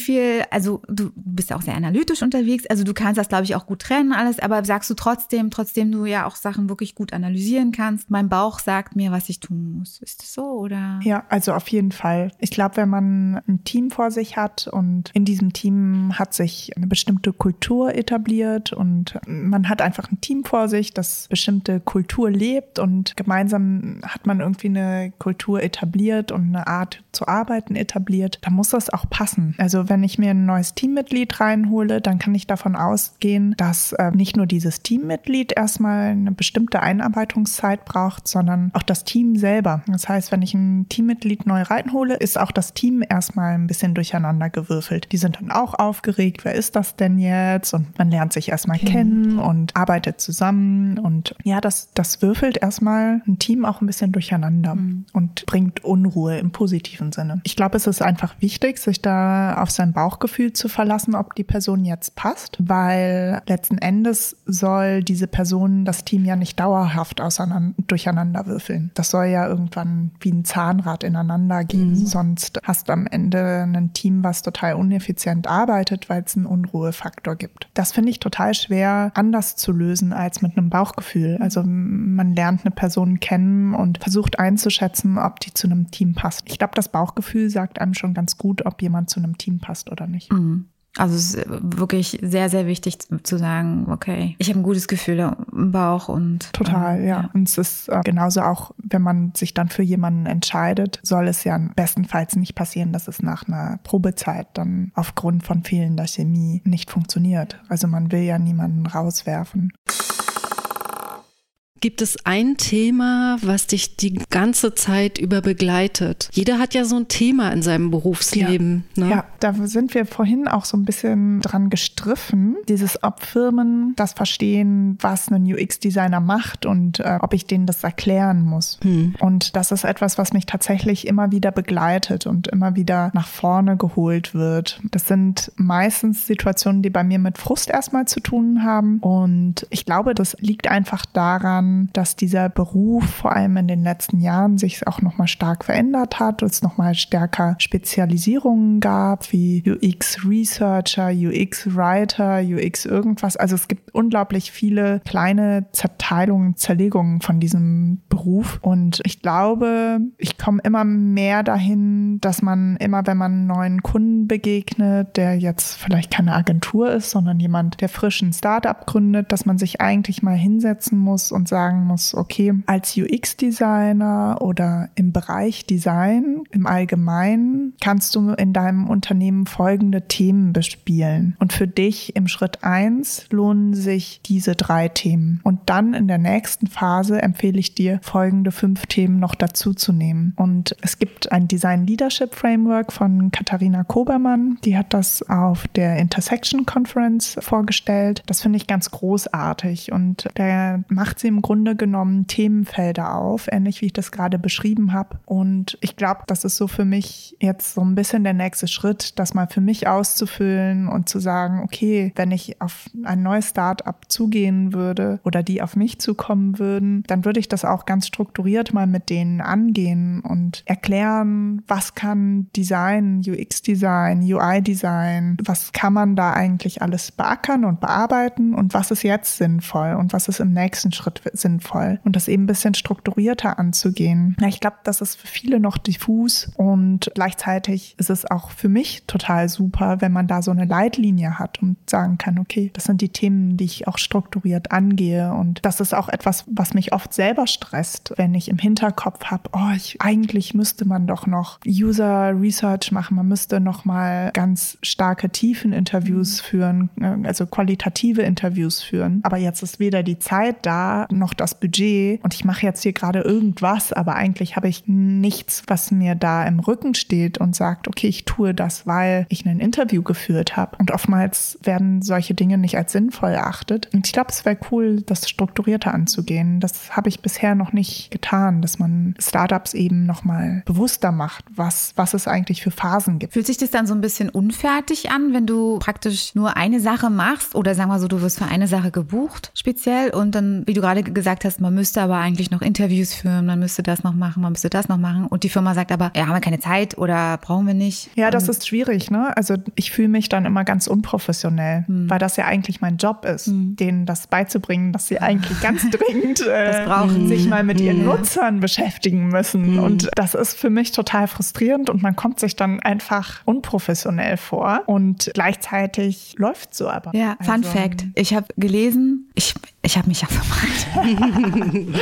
also du bist ja auch sehr analytisch unterwegs, also du kannst das glaube ich auch gut trennen alles, aber sagst du trotzdem, trotzdem du ja auch Sachen wirklich gut analysieren kannst, mein Bauch sagt mir, was ich tun muss. Ist das so oder? Ja, also auf jeden Fall. Ich glaube, wenn man ein Team vor sich hat und in diesem Team hat sich eine bestimmte Kultur etabliert und man hat einfach ein Team vor sich, das bestimmte Kultur lebt und gemeinsam hat man irgendwie eine Kultur etabliert und eine Art zu arbeiten etabliert, dann muss das auch passen. Also wenn ich mir ein neues Teammitglied reinhole, dann kann ich davon ausgehen, dass äh, nicht nur dieses Teammitglied erstmal eine bestimmte Einarbeitungszeit braucht, sondern auch das Team selber. Das heißt, wenn ich ein Teammitglied neu reinhole, ist auch das Team erstmal ein bisschen durcheinander gewürfelt. Die sind dann auch aufgeregt, wer ist das denn jetzt? Und man lernt sich erstmal okay. kennen und arbeitet zusammen. Und ja, das, das würfelt erstmal ein Team auch ein bisschen durcheinander mhm. und bringt Unruhe im positiven Sinne. Ich glaube, es ist einfach wichtig, sich da auf sein Bauchgefühl zu verlassen, ob die Person jetzt passt, weil letzten Endes soll diese Person das Team ja nicht dauerhaft auseinander, durcheinander würfeln. Das soll ja irgendwann wie ein Zahnrad ineinander gehen, mhm. sonst hast du am Ende ein Team, was total uneffizient arbeitet, weil es einen Unruhefaktor gibt. Das finde ich total schwer anders zu lösen als mit einem Bauchgefühl. Also man lernt eine Person kennen und versucht einzuschätzen, ob die zu einem Team passt. Ich glaube, das Bauchgefühl sagt einem schon ganz gut, ob jemand zu einem Team passt oder nicht. Mhm. Also es ist wirklich sehr, sehr wichtig zu sagen, okay, ich habe ein gutes Gefühl im Bauch und. Total, äh, ja. ja. Und es ist äh, genauso auch, wenn man sich dann für jemanden entscheidet, soll es ja bestenfalls nicht passieren, dass es nach einer Probezeit dann aufgrund von fehlender Chemie nicht funktioniert. Also man will ja niemanden rauswerfen. Gibt es ein Thema, was dich die ganze Zeit über begleitet? Jeder hat ja so ein Thema in seinem Berufsleben. Ja, ne? ja da sind wir vorhin auch so ein bisschen dran gestriffen. Dieses, ob Firmen das verstehen, was ein UX-Designer macht und äh, ob ich denen das erklären muss. Hm. Und das ist etwas, was mich tatsächlich immer wieder begleitet und immer wieder nach vorne geholt wird. Das sind meistens Situationen, die bei mir mit Frust erstmal zu tun haben. Und ich glaube, das liegt einfach daran, dass dieser Beruf vor allem in den letzten Jahren sich auch nochmal stark verändert hat, es nochmal stärker Spezialisierungen gab, wie UX Researcher, UX irgendwas. Also es gibt unglaublich viele kleine Zerteilungen, Zerlegungen von diesem Beruf. Und ich glaube, ich komme immer mehr dahin, dass man immer, wenn man neuen Kunden begegnet, der jetzt vielleicht keine Agentur ist, sondern jemand, der frisch ein Startup gründet, dass man sich eigentlich mal hinsetzen muss und sagt, sagen muss, okay, als UX-Designer oder im Bereich Design im Allgemeinen kannst du in deinem Unternehmen folgende Themen bespielen. Und für dich im Schritt eins lohnen sich diese drei Themen. Und dann in der nächsten Phase empfehle ich dir, folgende fünf Themen noch dazu zu nehmen. Und es gibt ein Design Leadership Framework von Katharina Kobermann. Die hat das auf der Intersection Conference vorgestellt. Das finde ich ganz großartig. Und da macht sie im Grunde genommen Themenfelder auf, ähnlich wie ich das gerade beschrieben habe. Und ich glaube, das ist so für mich jetzt so ein bisschen der nächste Schritt, das mal für mich auszufüllen und zu sagen, okay, wenn ich auf ein neues Startup zugehen würde oder die auf mich zukommen würden, dann würde ich das auch ganz strukturiert mal mit denen angehen und erklären, was kann Design, UX-Design, UI-Design, was kann man da eigentlich alles beackern und bearbeiten und was ist jetzt sinnvoll und was ist im nächsten Schritt sinnvoll und das eben ein bisschen strukturierter anzugehen. Ja, ich glaube, das ist für viele noch diffus und gleichzeitig ist es auch für mich total super, wenn man da so eine Leitlinie hat und sagen kann, okay, das sind die Themen, die ich auch strukturiert angehe. Und das ist auch etwas, was mich oft selber stresst, wenn ich im Hinterkopf habe, oh, ich, eigentlich müsste man doch noch User Research machen, man müsste noch mal ganz starke Tiefeninterviews führen, äh, also qualitative Interviews führen, aber jetzt ist weder die Zeit da, noch noch das Budget und ich mache jetzt hier gerade irgendwas, aber eigentlich habe ich nichts, was mir da im Rücken steht und sagt, okay, ich tue das, weil ich ein Interview geführt habe. Und oftmals werden solche Dinge nicht als sinnvoll erachtet. Und ich glaube, es wäre cool, das strukturierter anzugehen. Das habe ich bisher noch nicht getan, dass man Startups eben nochmal bewusster macht, was, was es eigentlich für Phasen gibt. Fühlt sich das dann so ein bisschen unfertig an, wenn du praktisch nur eine Sache machst oder sagen wir so, du wirst für eine Sache gebucht speziell und dann, wie du gerade gesagt hast, man müsste aber eigentlich noch Interviews führen, man müsste das noch machen, man müsste das noch machen und die Firma sagt aber, ja, haben wir keine Zeit oder brauchen wir nicht. Ja, das ist schwierig, ne? Also ich fühle mich dann immer ganz unprofessionell, hm. weil das ja eigentlich mein Job ist, hm. denen das beizubringen, dass sie eigentlich ganz dringend äh, sich mal mit ihren hm. Nutzern beschäftigen müssen. Hm. Und das ist für mich total frustrierend und man kommt sich dann einfach unprofessionell vor. Und gleichzeitig läuft so aber. Ja, also, Fun Fact. Ich habe gelesen, ich, ich habe mich ja vermalt.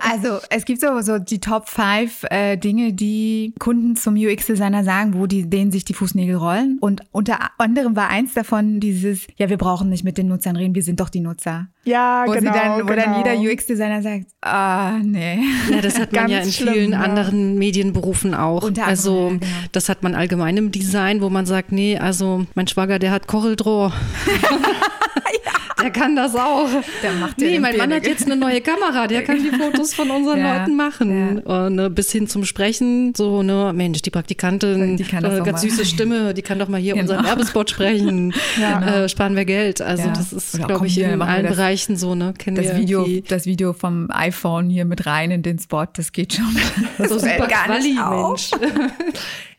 also es gibt so, so die Top 5 äh, Dinge, die Kunden zum UX-Designer sagen, wo die, denen sich die Fußnägel rollen. Und unter anderem war eins davon dieses, ja, wir brauchen nicht mit den Nutzern reden, wir sind doch die Nutzer. Ja, wo genau. Dann, wo genau. dann jeder UX-Designer sagt, ah, nee. Ja, das hat man ja in schlimm, vielen ja. anderen Medienberufen auch. Unter also ja, genau. das hat man allgemein im Design, wo man sagt, nee, also mein Schwager, der hat Corel-Draw. Der kann das auch. Der macht nee, mein Mann hat jetzt eine neue Kamera, der kann die Fotos von unseren ja, Leuten machen. Ja. Und, ne, bis hin zum Sprechen, so, ne, Mensch, die Praktikantin, die kann äh, ganz süße Stimme, die kann doch mal hier genau. unseren Werbespot sprechen. ja, genau. äh, sparen wir Geld. Also das ist, glaube ich, in allen das, Bereichen so, ne? Kennen das Video, das Video vom iPhone hier mit rein in den Spot, das geht schon. Das so super Quali, Mensch.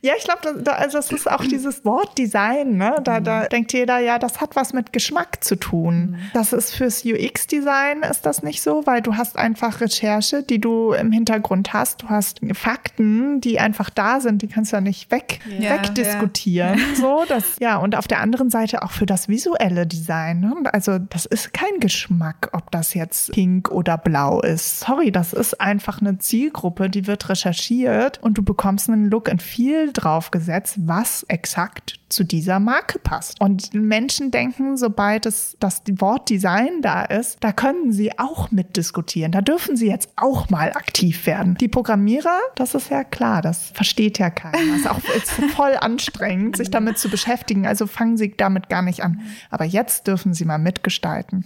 Ja, ich glaube, da, also es ist auch dieses Wort Design, ne? Da, da denkt jeder, ja, das hat was mit Geschmack zu tun. Mhm. Das ist fürs UX-Design ist das nicht so, weil du hast einfach Recherche, die du im Hintergrund hast. Du hast Fakten, die einfach da sind, die kannst du ja nicht weg, ja, wegdiskutieren. Ja. So, das, ja, und auf der anderen Seite auch für das visuelle Design. Ne? Also, das ist kein Geschmack, ob das jetzt pink oder blau ist. Sorry, das ist einfach eine Zielgruppe, die wird recherchiert und du bekommst einen Look and Feel draufgesetzt, was exakt zu dieser Marke passt. Und Menschen denken, sobald es das Wort Design da ist, da können sie auch mitdiskutieren. Da dürfen sie jetzt auch mal aktiv werden. Die Programmierer, das ist ja klar, das versteht ja keiner. Das ist auch ist voll anstrengend, sich damit zu beschäftigen. Also fangen sie damit gar nicht an. Aber jetzt dürfen sie mal mitgestalten.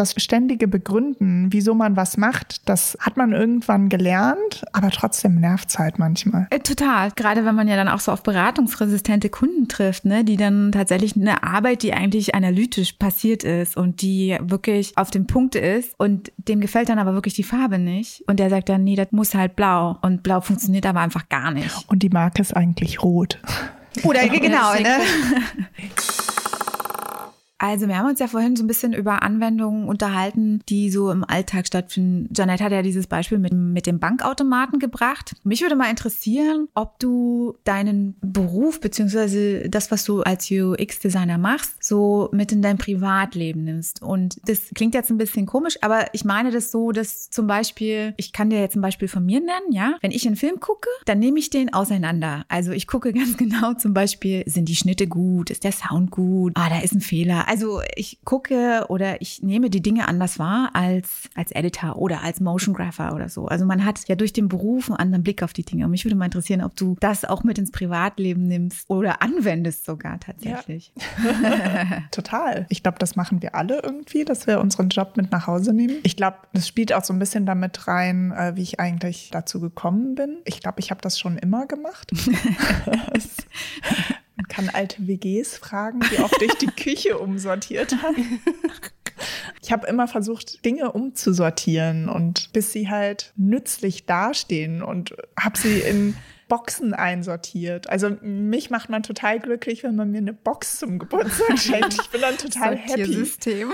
Das ständige Begründen, wieso man was macht, das hat man irgendwann gelernt, aber trotzdem nervt es halt manchmal. Äh, total. Gerade wenn man ja dann auch so auf beratungsresistente Kunden trifft, ne, die dann tatsächlich eine Arbeit, die eigentlich analytisch passiert ist und die wirklich auf dem Punkt ist und dem gefällt dann aber wirklich die Farbe nicht. Und der sagt dann, nee, das muss halt blau. Und blau funktioniert aber einfach gar nicht. Und die Marke ist eigentlich rot. Oder genau, ne? Also wir haben uns ja vorhin so ein bisschen über Anwendungen unterhalten, die so im Alltag stattfinden. Janet hat ja dieses Beispiel mit, mit dem Bankautomaten gebracht. Mich würde mal interessieren, ob du deinen Beruf beziehungsweise das, was du als UX-Designer machst, so mit in dein Privatleben nimmst. Und das klingt jetzt ein bisschen komisch, aber ich meine das so, dass zum Beispiel, ich kann dir jetzt ein Beispiel von mir nennen, ja. Wenn ich einen Film gucke, dann nehme ich den auseinander. Also ich gucke ganz genau zum Beispiel, sind die Schnitte gut, ist der Sound gut, ah, da ist ein Fehler also ich gucke oder ich nehme die Dinge anders wahr als als Editor oder als Motion Grapher oder so. Also man hat ja durch den Beruf einen anderen Blick auf die Dinge. Und mich würde mal interessieren, ob du das auch mit ins Privatleben nimmst oder anwendest sogar tatsächlich. Ja. Total. Ich glaube, das machen wir alle irgendwie, dass wir unseren Job mit nach Hause nehmen. Ich glaube, das spielt auch so ein bisschen damit rein, äh, wie ich eigentlich dazu gekommen bin. Ich glaube, ich habe das schon immer gemacht. Man kann alte WGs fragen, wie oft ich die Küche umsortiert habe. Ich habe immer versucht, Dinge umzusortieren und bis sie halt nützlich dastehen und habe sie in Boxen einsortiert. Also mich macht man total glücklich, wenn man mir eine Box zum Geburtstag schenkt. Ich bin dann total happy. System.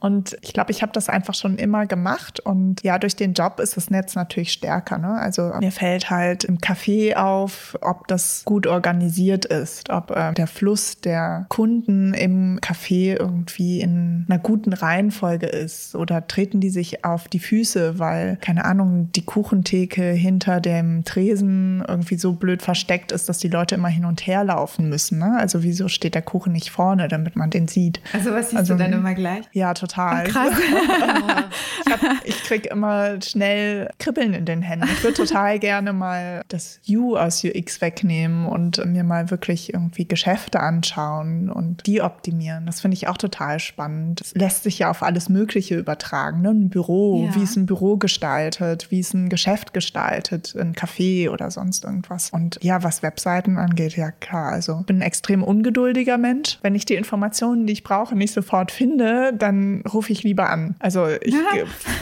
Und ich glaube, ich habe das einfach schon immer gemacht. Und ja, durch den Job ist das Netz natürlich stärker. Ne? Also mir fällt halt im Café auf, ob das gut organisiert ist, ob äh, der Fluss der Kunden im Café irgendwie in einer guten Reihenfolge ist oder treten die sich auf die Füße, weil, keine Ahnung, die Kuchentheke hinter dem Tresen Kuchen irgendwie so blöd versteckt ist, dass die Leute immer hin und her laufen müssen. Ne? Also wieso steht der Kuchen nicht vorne, damit man den sieht? Also was siehst also, du dann immer gleich? Ja, total. Ach, krass. ich, hab, ich krieg immer schnell Kribbeln in den Händen. Ich würde total gerne mal das U aus UX wegnehmen und mir mal wirklich irgendwie Geschäfte anschauen und die optimieren. Das finde ich auch total spannend. Das lässt sich ja auf alles Mögliche übertragen. Ne? Ein Büro, ja. wie ist ein Büro gestaltet, wie ist ein Geschäft gestaltet, ein Café oder sonst irgendwas. Und ja, was Webseiten angeht, ja klar. Also bin ein extrem ungeduldiger Mensch. Wenn ich die Informationen, die ich brauche, nicht sofort finde, dann rufe ich lieber an. Also ich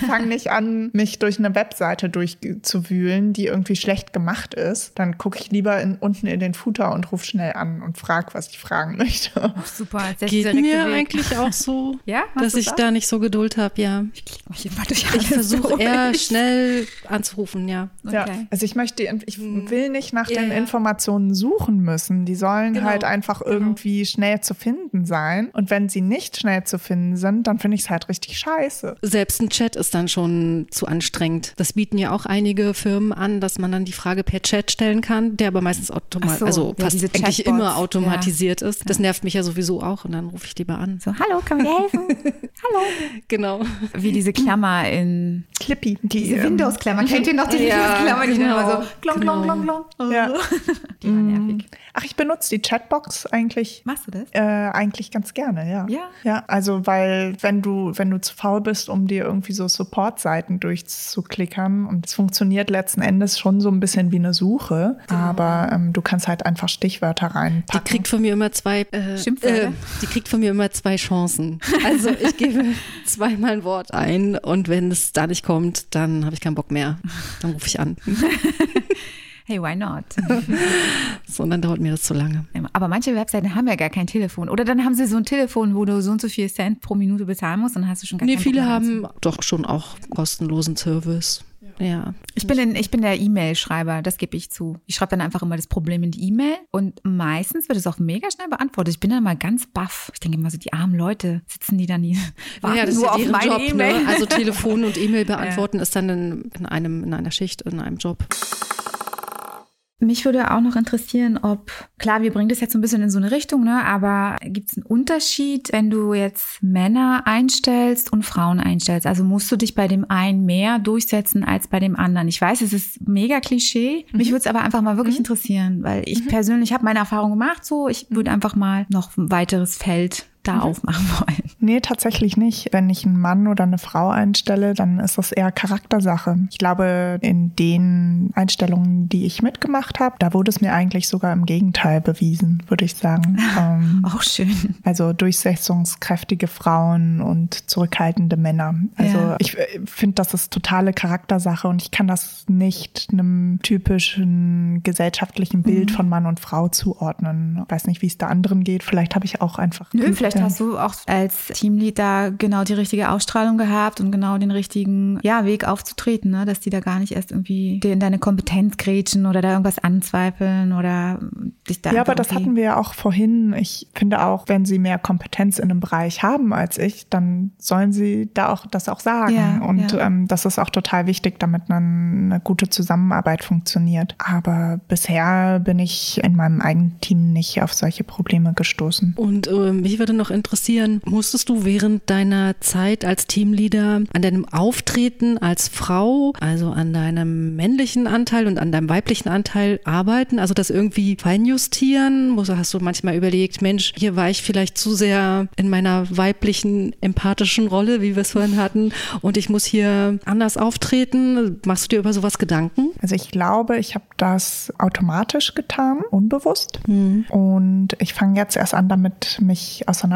fange nicht an, mich durch eine Webseite durchzuwühlen, die irgendwie schlecht gemacht ist. Dann gucke ich lieber in, unten in den Footer und rufe schnell an und frage, was ich fragen möchte. Oh, super. Geht mir Weg. eigentlich auch so, ja? dass ich da nicht so Geduld habe, ja. Ich Ich versuche eher schnell anzurufen, ja. Okay. ja. Also ich möchte, ich hm. will nicht nach ja, den Informationen suchen müssen. Die sollen genau. halt einfach genau. irgendwie schnell zu finden sein. Und wenn sie nicht schnell zu finden sind, dann finde ich es halt richtig scheiße. Selbst ein Chat ist dann schon zu anstrengend. Das bieten ja auch einige Firmen an, dass man dann die Frage per Chat stellen kann, der aber meistens automatisch, so, also ja, fast eigentlich immer automatisiert ja. ist. Das nervt mich ja sowieso auch und dann rufe ich lieber an. So, hallo, kann mir helfen? hallo. Genau. Wie diese Klammer in Clippy. Die, diese ähm, Windows-Klammer. Kennt ihr noch die ja, Windows-Klammer, die genau. immer so klong, klong, klong, klong. Ja. Die war nervig. Ach, ich benutze die Chatbox eigentlich. Machst du das? Äh, eigentlich ganz gerne, ja. Ja. Ja, also weil wenn du, wenn du zu faul bist, um dir irgendwie so Support-Seiten durchzuklickern und es funktioniert letzten Endes schon so ein bisschen wie eine Suche, genau. aber ähm, du kannst halt einfach Stichwörter reinpacken. Die kriegt von mir immer zwei äh, äh, die kriegt von mir immer zwei Chancen. Also ich gebe zweimal ein Wort ein und wenn es da nicht kommt, dann habe ich keinen Bock mehr. Dann rufe ich an. Hey, why not? so, und dann dauert mir das zu lange. Aber manche Webseiten haben ja gar kein Telefon. Oder dann haben sie so ein Telefon, wo du so und so viel Cent pro Minute bezahlen musst und dann hast du schon gar nee, kein viele haben doch schon auch kostenlosen Service. Ja. Ich bin, in, ich bin der E-Mail-Schreiber, das gebe ich zu. Ich schreibe dann einfach immer das Problem in die E-Mail und meistens wird es auch mega schnell beantwortet. Ich bin dann mal ganz baff. Ich denke immer so, die armen Leute sitzen die dann hier, warten ja, das nur ist ja auf meine ne? E-Mail. Ne? Also Telefon und E-Mail beantworten ja. ist dann in, in, einem, in einer Schicht, in einem Job. Mich würde auch noch interessieren, ob, klar, wir bringen das jetzt so ein bisschen in so eine Richtung, ne, aber gibt es einen Unterschied, wenn du jetzt Männer einstellst und Frauen einstellst? Also musst du dich bei dem einen mehr durchsetzen als bei dem anderen? Ich weiß, es ist mega Klischee. Mhm. Mich würde es aber einfach mal wirklich mhm. interessieren, weil ich mhm. persönlich habe meine Erfahrung gemacht so. Ich würde einfach mal noch ein weiteres Feld da mhm. aufmachen wollen. Nee, tatsächlich nicht. Wenn ich einen Mann oder eine Frau einstelle, dann ist das eher Charaktersache. Ich glaube, in den Einstellungen, die ich mitgemacht habe, da wurde es mir eigentlich sogar im Gegenteil bewiesen, würde ich sagen. ähm, Auch schön. Also durchsetzungskräftige Frauen und zurückhaltende Männer. Also ja. ich äh, finde, das ist totale Charaktersache und ich kann das nicht einem typischen gesellschaftlichen Bild mhm. von Mann und Frau zuordnen. Ich weiß nicht, wie es da anderen geht. Vielleicht habe ich auch einfach. Nö, vielleicht ja. hast du auch als Teamlead da genau die richtige Ausstrahlung gehabt und genau den richtigen ja, Weg aufzutreten, ne? dass die da gar nicht erst irgendwie in deine Kompetenz grätschen oder da irgendwas anzweifeln oder dich da. Ja, aber das hatten wir ja auch vorhin. Ich finde auch, wenn sie mehr Kompetenz in einem Bereich haben als ich, dann sollen sie da auch das auch sagen. Ja, und ja. Ähm, das ist auch total wichtig, damit eine, eine gute Zusammenarbeit funktioniert. Aber bisher bin ich in meinem eigenen Team nicht auf solche Probleme gestoßen. Und äh, mich würde noch interessieren, musstest du während deiner Zeit als Teamleader an deinem Auftreten als Frau, also an deinem männlichen Anteil und an deinem weiblichen Anteil arbeiten, also das irgendwie feinjustieren? Hast du manchmal überlegt, Mensch, hier war ich vielleicht zu sehr in meiner weiblichen, empathischen Rolle, wie wir es vorhin hatten, und ich muss hier anders auftreten? Machst du dir über sowas Gedanken? Also ich glaube, ich habe das automatisch getan, unbewusst. Mhm. Und ich fange jetzt erst an, damit mich auseinanderzusetzen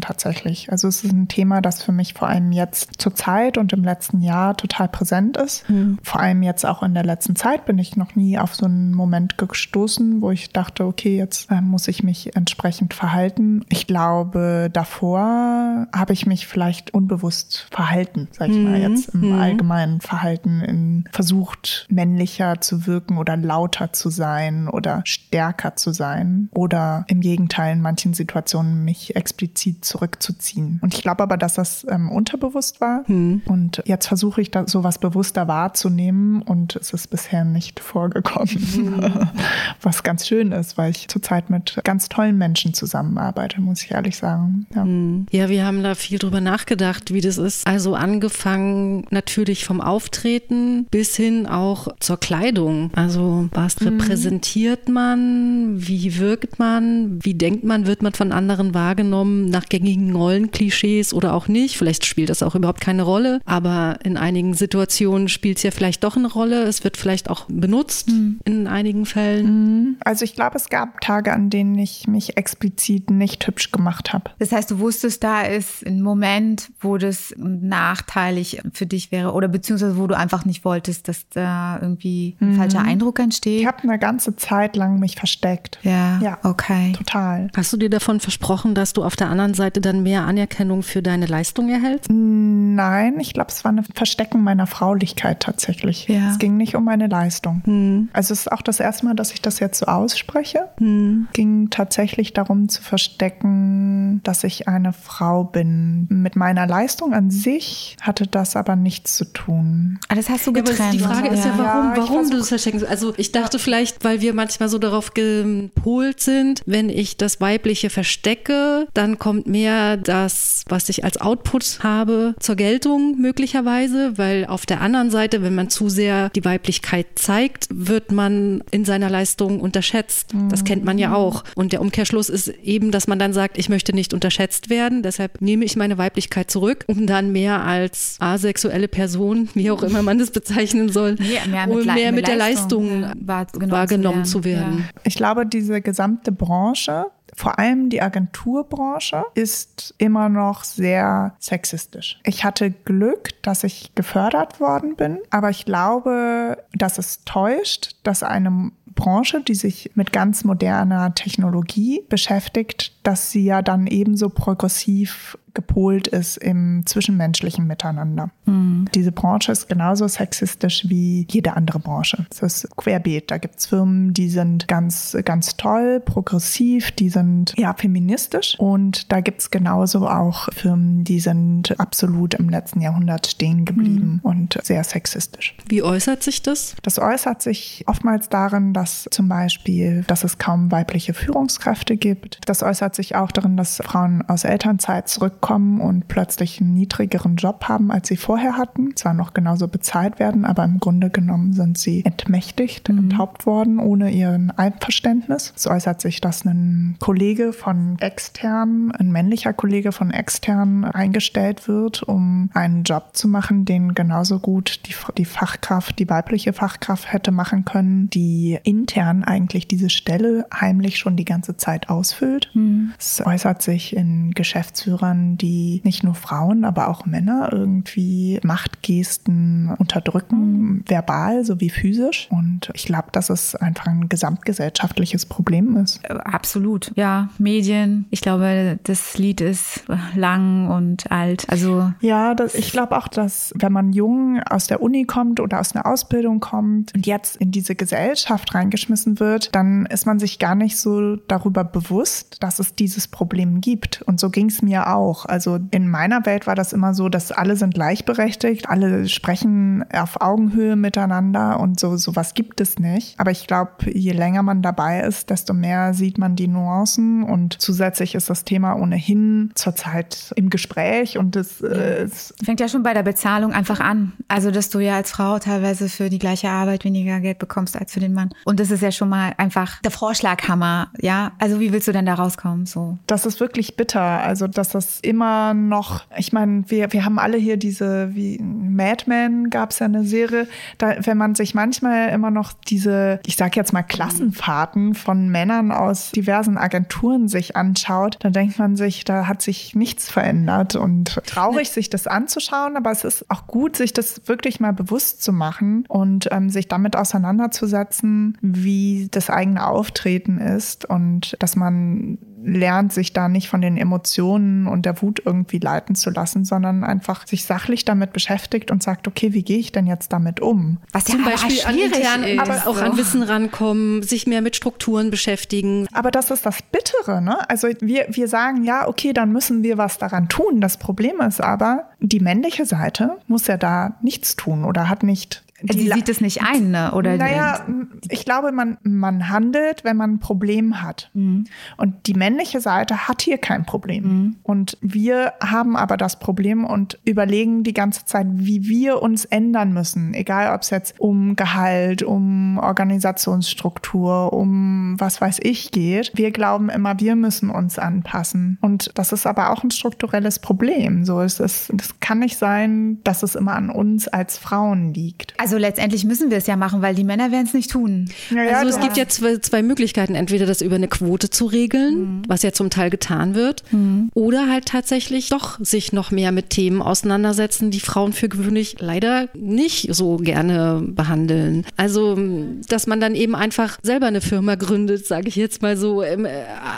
tatsächlich. Also es ist ein Thema, das für mich vor allem jetzt zur Zeit und im letzten Jahr total präsent ist. Mhm. Vor allem jetzt auch in der letzten Zeit bin ich noch nie auf so einen Moment gestoßen, wo ich dachte, okay, jetzt äh, muss ich mich entsprechend verhalten. Ich glaube, davor habe ich mich vielleicht unbewusst verhalten, sag ich mhm. mal jetzt im mhm. allgemeinen Verhalten, in versucht männlicher zu wirken oder lauter zu sein oder stärker zu sein oder im Gegenteil in manchen Situationen mich sich explizit zurückzuziehen. Und ich glaube aber, dass das ähm, unterbewusst war. Hm. Und jetzt versuche ich da sowas bewusster wahrzunehmen und es ist bisher nicht vorgekommen. Hm. Was ganz schön ist, weil ich zurzeit mit ganz tollen Menschen zusammenarbeite, muss ich ehrlich sagen. Ja. Hm. ja, wir haben da viel drüber nachgedacht, wie das ist. Also angefangen natürlich vom Auftreten bis hin auch zur Kleidung. Also was hm. repräsentiert man? Wie wirkt man? Wie denkt man? Wird man von anderen wahrgenommen nach gängigen Rollenklischees oder auch nicht? Vielleicht spielt das auch überhaupt keine Rolle, aber in einigen Situationen spielt es ja vielleicht doch eine Rolle. Es wird vielleicht auch benutzt mhm. in einigen Fällen. Mhm. Also ich glaube, es gab Tage, an denen ich mich explizit nicht hübsch gemacht habe. Das heißt, du wusstest, da ist ein Moment, wo das nachteilig für dich wäre oder beziehungsweise wo du einfach nicht wolltest, dass da irgendwie ein mhm. falscher Eindruck entsteht. Ich habe eine ganze Zeit lang mich versteckt. Ja, ja, okay. Total. Hast du dir davon versprochen, dass du auf der anderen Seite dann mehr Anerkennung für deine Leistung erhältst? Nein, ich glaube, es war ein Verstecken meiner Fraulichkeit tatsächlich. Ja. Es ging nicht um meine Leistung. Hm. Also es ist auch das erste Mal, dass ich das jetzt so ausspreche. Hm. Ging tatsächlich darum zu verstecken, dass ich eine Frau bin. Mit meiner Leistung an sich hatte das aber nichts zu tun. Ah, das hast du getrennt. Ja, die Frage ist ja, warum, ja, warum du es verstecken Also ich dachte vielleicht, weil wir manchmal so darauf gepolt sind, wenn ich das Weibliche verstecke, dann kommt mehr das, was ich als Output habe, zur Geltung möglicherweise, weil auf der anderen Seite, wenn man zu sehr die Weiblichkeit zeigt, wird man in seiner Leistung unterschätzt. Das kennt man ja mhm. auch. Und der Umkehrschluss ist eben, dass man dann sagt, ich möchte nicht unterschätzt werden, deshalb nehme ich meine Weiblichkeit zurück, um dann mehr als asexuelle Person, wie auch immer man das bezeichnen soll, mehr, mehr mit, mehr mit der Leistung, Leistung wahrgenommen, wahrgenommen, zu werden. Zu werden. Ja. Ich glaube, diese gesamte Branche vor allem die Agenturbranche ist immer noch sehr sexistisch. Ich hatte Glück, dass ich gefördert worden bin, aber ich glaube, dass es täuscht, dass eine Branche, die sich mit ganz moderner Technologie beschäftigt, dass sie ja dann ebenso progressiv gepolt ist im zwischenmenschlichen Miteinander. Mhm. Diese Branche ist genauso sexistisch wie jede andere Branche. Es ist querbeet. Da gibt es Firmen, die sind ganz, ganz toll, progressiv, die sind ja feministisch. Und da gibt es genauso auch Firmen, die sind absolut im letzten Jahrhundert stehen geblieben mhm. und sehr sexistisch. Wie äußert sich das? Das äußert sich oftmals darin, dass zum Beispiel, dass es kaum weibliche Führungskräfte gibt. Das äußert sich auch darin, dass Frauen aus Elternzeit zurück zurückkommen und plötzlich einen niedrigeren Job haben, als sie vorher hatten. Zwar noch genauso bezahlt werden, aber im Grunde genommen sind sie entmächtigt, mhm. enthauptet worden, ohne ihren Einverständnis. Es äußert sich, dass ein Kollege von extern, ein männlicher Kollege von extern eingestellt wird, um einen Job zu machen, den genauso gut die, die Fachkraft, die weibliche Fachkraft hätte machen können, die intern eigentlich diese Stelle heimlich schon die ganze Zeit ausfüllt. Mhm. Es äußert sich in Geschäftsführern, die nicht nur Frauen, aber auch Männer irgendwie Machtgesten unterdrücken, mhm. verbal sowie physisch. Und ich glaube, dass es einfach ein gesamtgesellschaftliches Problem ist. Äh, absolut, ja. Medien. Ich glaube, das Lied ist lang und alt. Also ja, das, ich glaube auch, dass wenn man jung aus der Uni kommt oder aus einer Ausbildung kommt und jetzt in diese Gesellschaft reingeschmissen wird, dann ist man sich gar nicht so darüber bewusst, dass es dieses Problem gibt. Und so ging es mir auch auch. Also in meiner Welt war das immer so, dass alle sind gleichberechtigt, alle sprechen auf Augenhöhe miteinander und so sowas gibt es nicht. Aber ich glaube, je länger man dabei ist, desto mehr sieht man die Nuancen und zusätzlich ist das Thema ohnehin zurzeit im Gespräch und es, äh, fängt ja schon bei der Bezahlung einfach an. Also dass du ja als Frau teilweise für die gleiche Arbeit weniger Geld bekommst als für den Mann. Und das ist ja schon mal einfach der Vorschlaghammer, ja. Also wie willst du denn da rauskommen? So. Das ist wirklich bitter. Also dass das immer noch, ich meine, wir, wir haben alle hier diese, wie Mad Men gab es ja eine Serie, da, wenn man sich manchmal immer noch diese, ich sag jetzt mal Klassenfahrten von Männern aus diversen Agenturen sich anschaut, dann denkt man sich, da hat sich nichts verändert und traurig, sich das anzuschauen, aber es ist auch gut, sich das wirklich mal bewusst zu machen und ähm, sich damit auseinanderzusetzen, wie das eigene Auftreten ist und dass man lernt, sich da nicht von den Emotionen und der Wut irgendwie leiten zu lassen, sondern einfach sich sachlich damit beschäftigt und sagt, okay, wie gehe ich denn jetzt damit um? Was Zum ja Beispiel an intern, ist. aber auch an Wissen rankommen, sich mehr mit Strukturen beschäftigen. Aber das ist das Bittere, ne? Also wir, wir sagen, ja, okay, dann müssen wir was daran tun. Das Problem ist aber, die männliche Seite muss ja da nichts tun oder hat nicht die sieht es nicht ein, ne? oder? Naja, ich glaube, man, man handelt, wenn man ein Problem hat. Mhm. Und die männliche Seite hat hier kein Problem. Mhm. Und wir haben aber das Problem und überlegen die ganze Zeit, wie wir uns ändern müssen. Egal, ob es jetzt um Gehalt, um Organisationsstruktur, um was weiß ich geht. Wir glauben immer, wir müssen uns anpassen. Und das ist aber auch ein strukturelles Problem. So ist es. Es kann nicht sein, dass es immer an uns als Frauen liegt. Also also letztendlich müssen wir es ja machen, weil die Männer werden es nicht tun. Ja, also es gibt ja zwei, zwei, Möglichkeiten, entweder das über eine Quote zu regeln, mhm. was ja zum Teil getan wird, mhm. oder halt tatsächlich doch sich noch mehr mit Themen auseinandersetzen, die Frauen für gewöhnlich leider nicht so gerne behandeln. Also, dass man dann eben einfach selber eine Firma gründet, sage ich jetzt mal so, äh,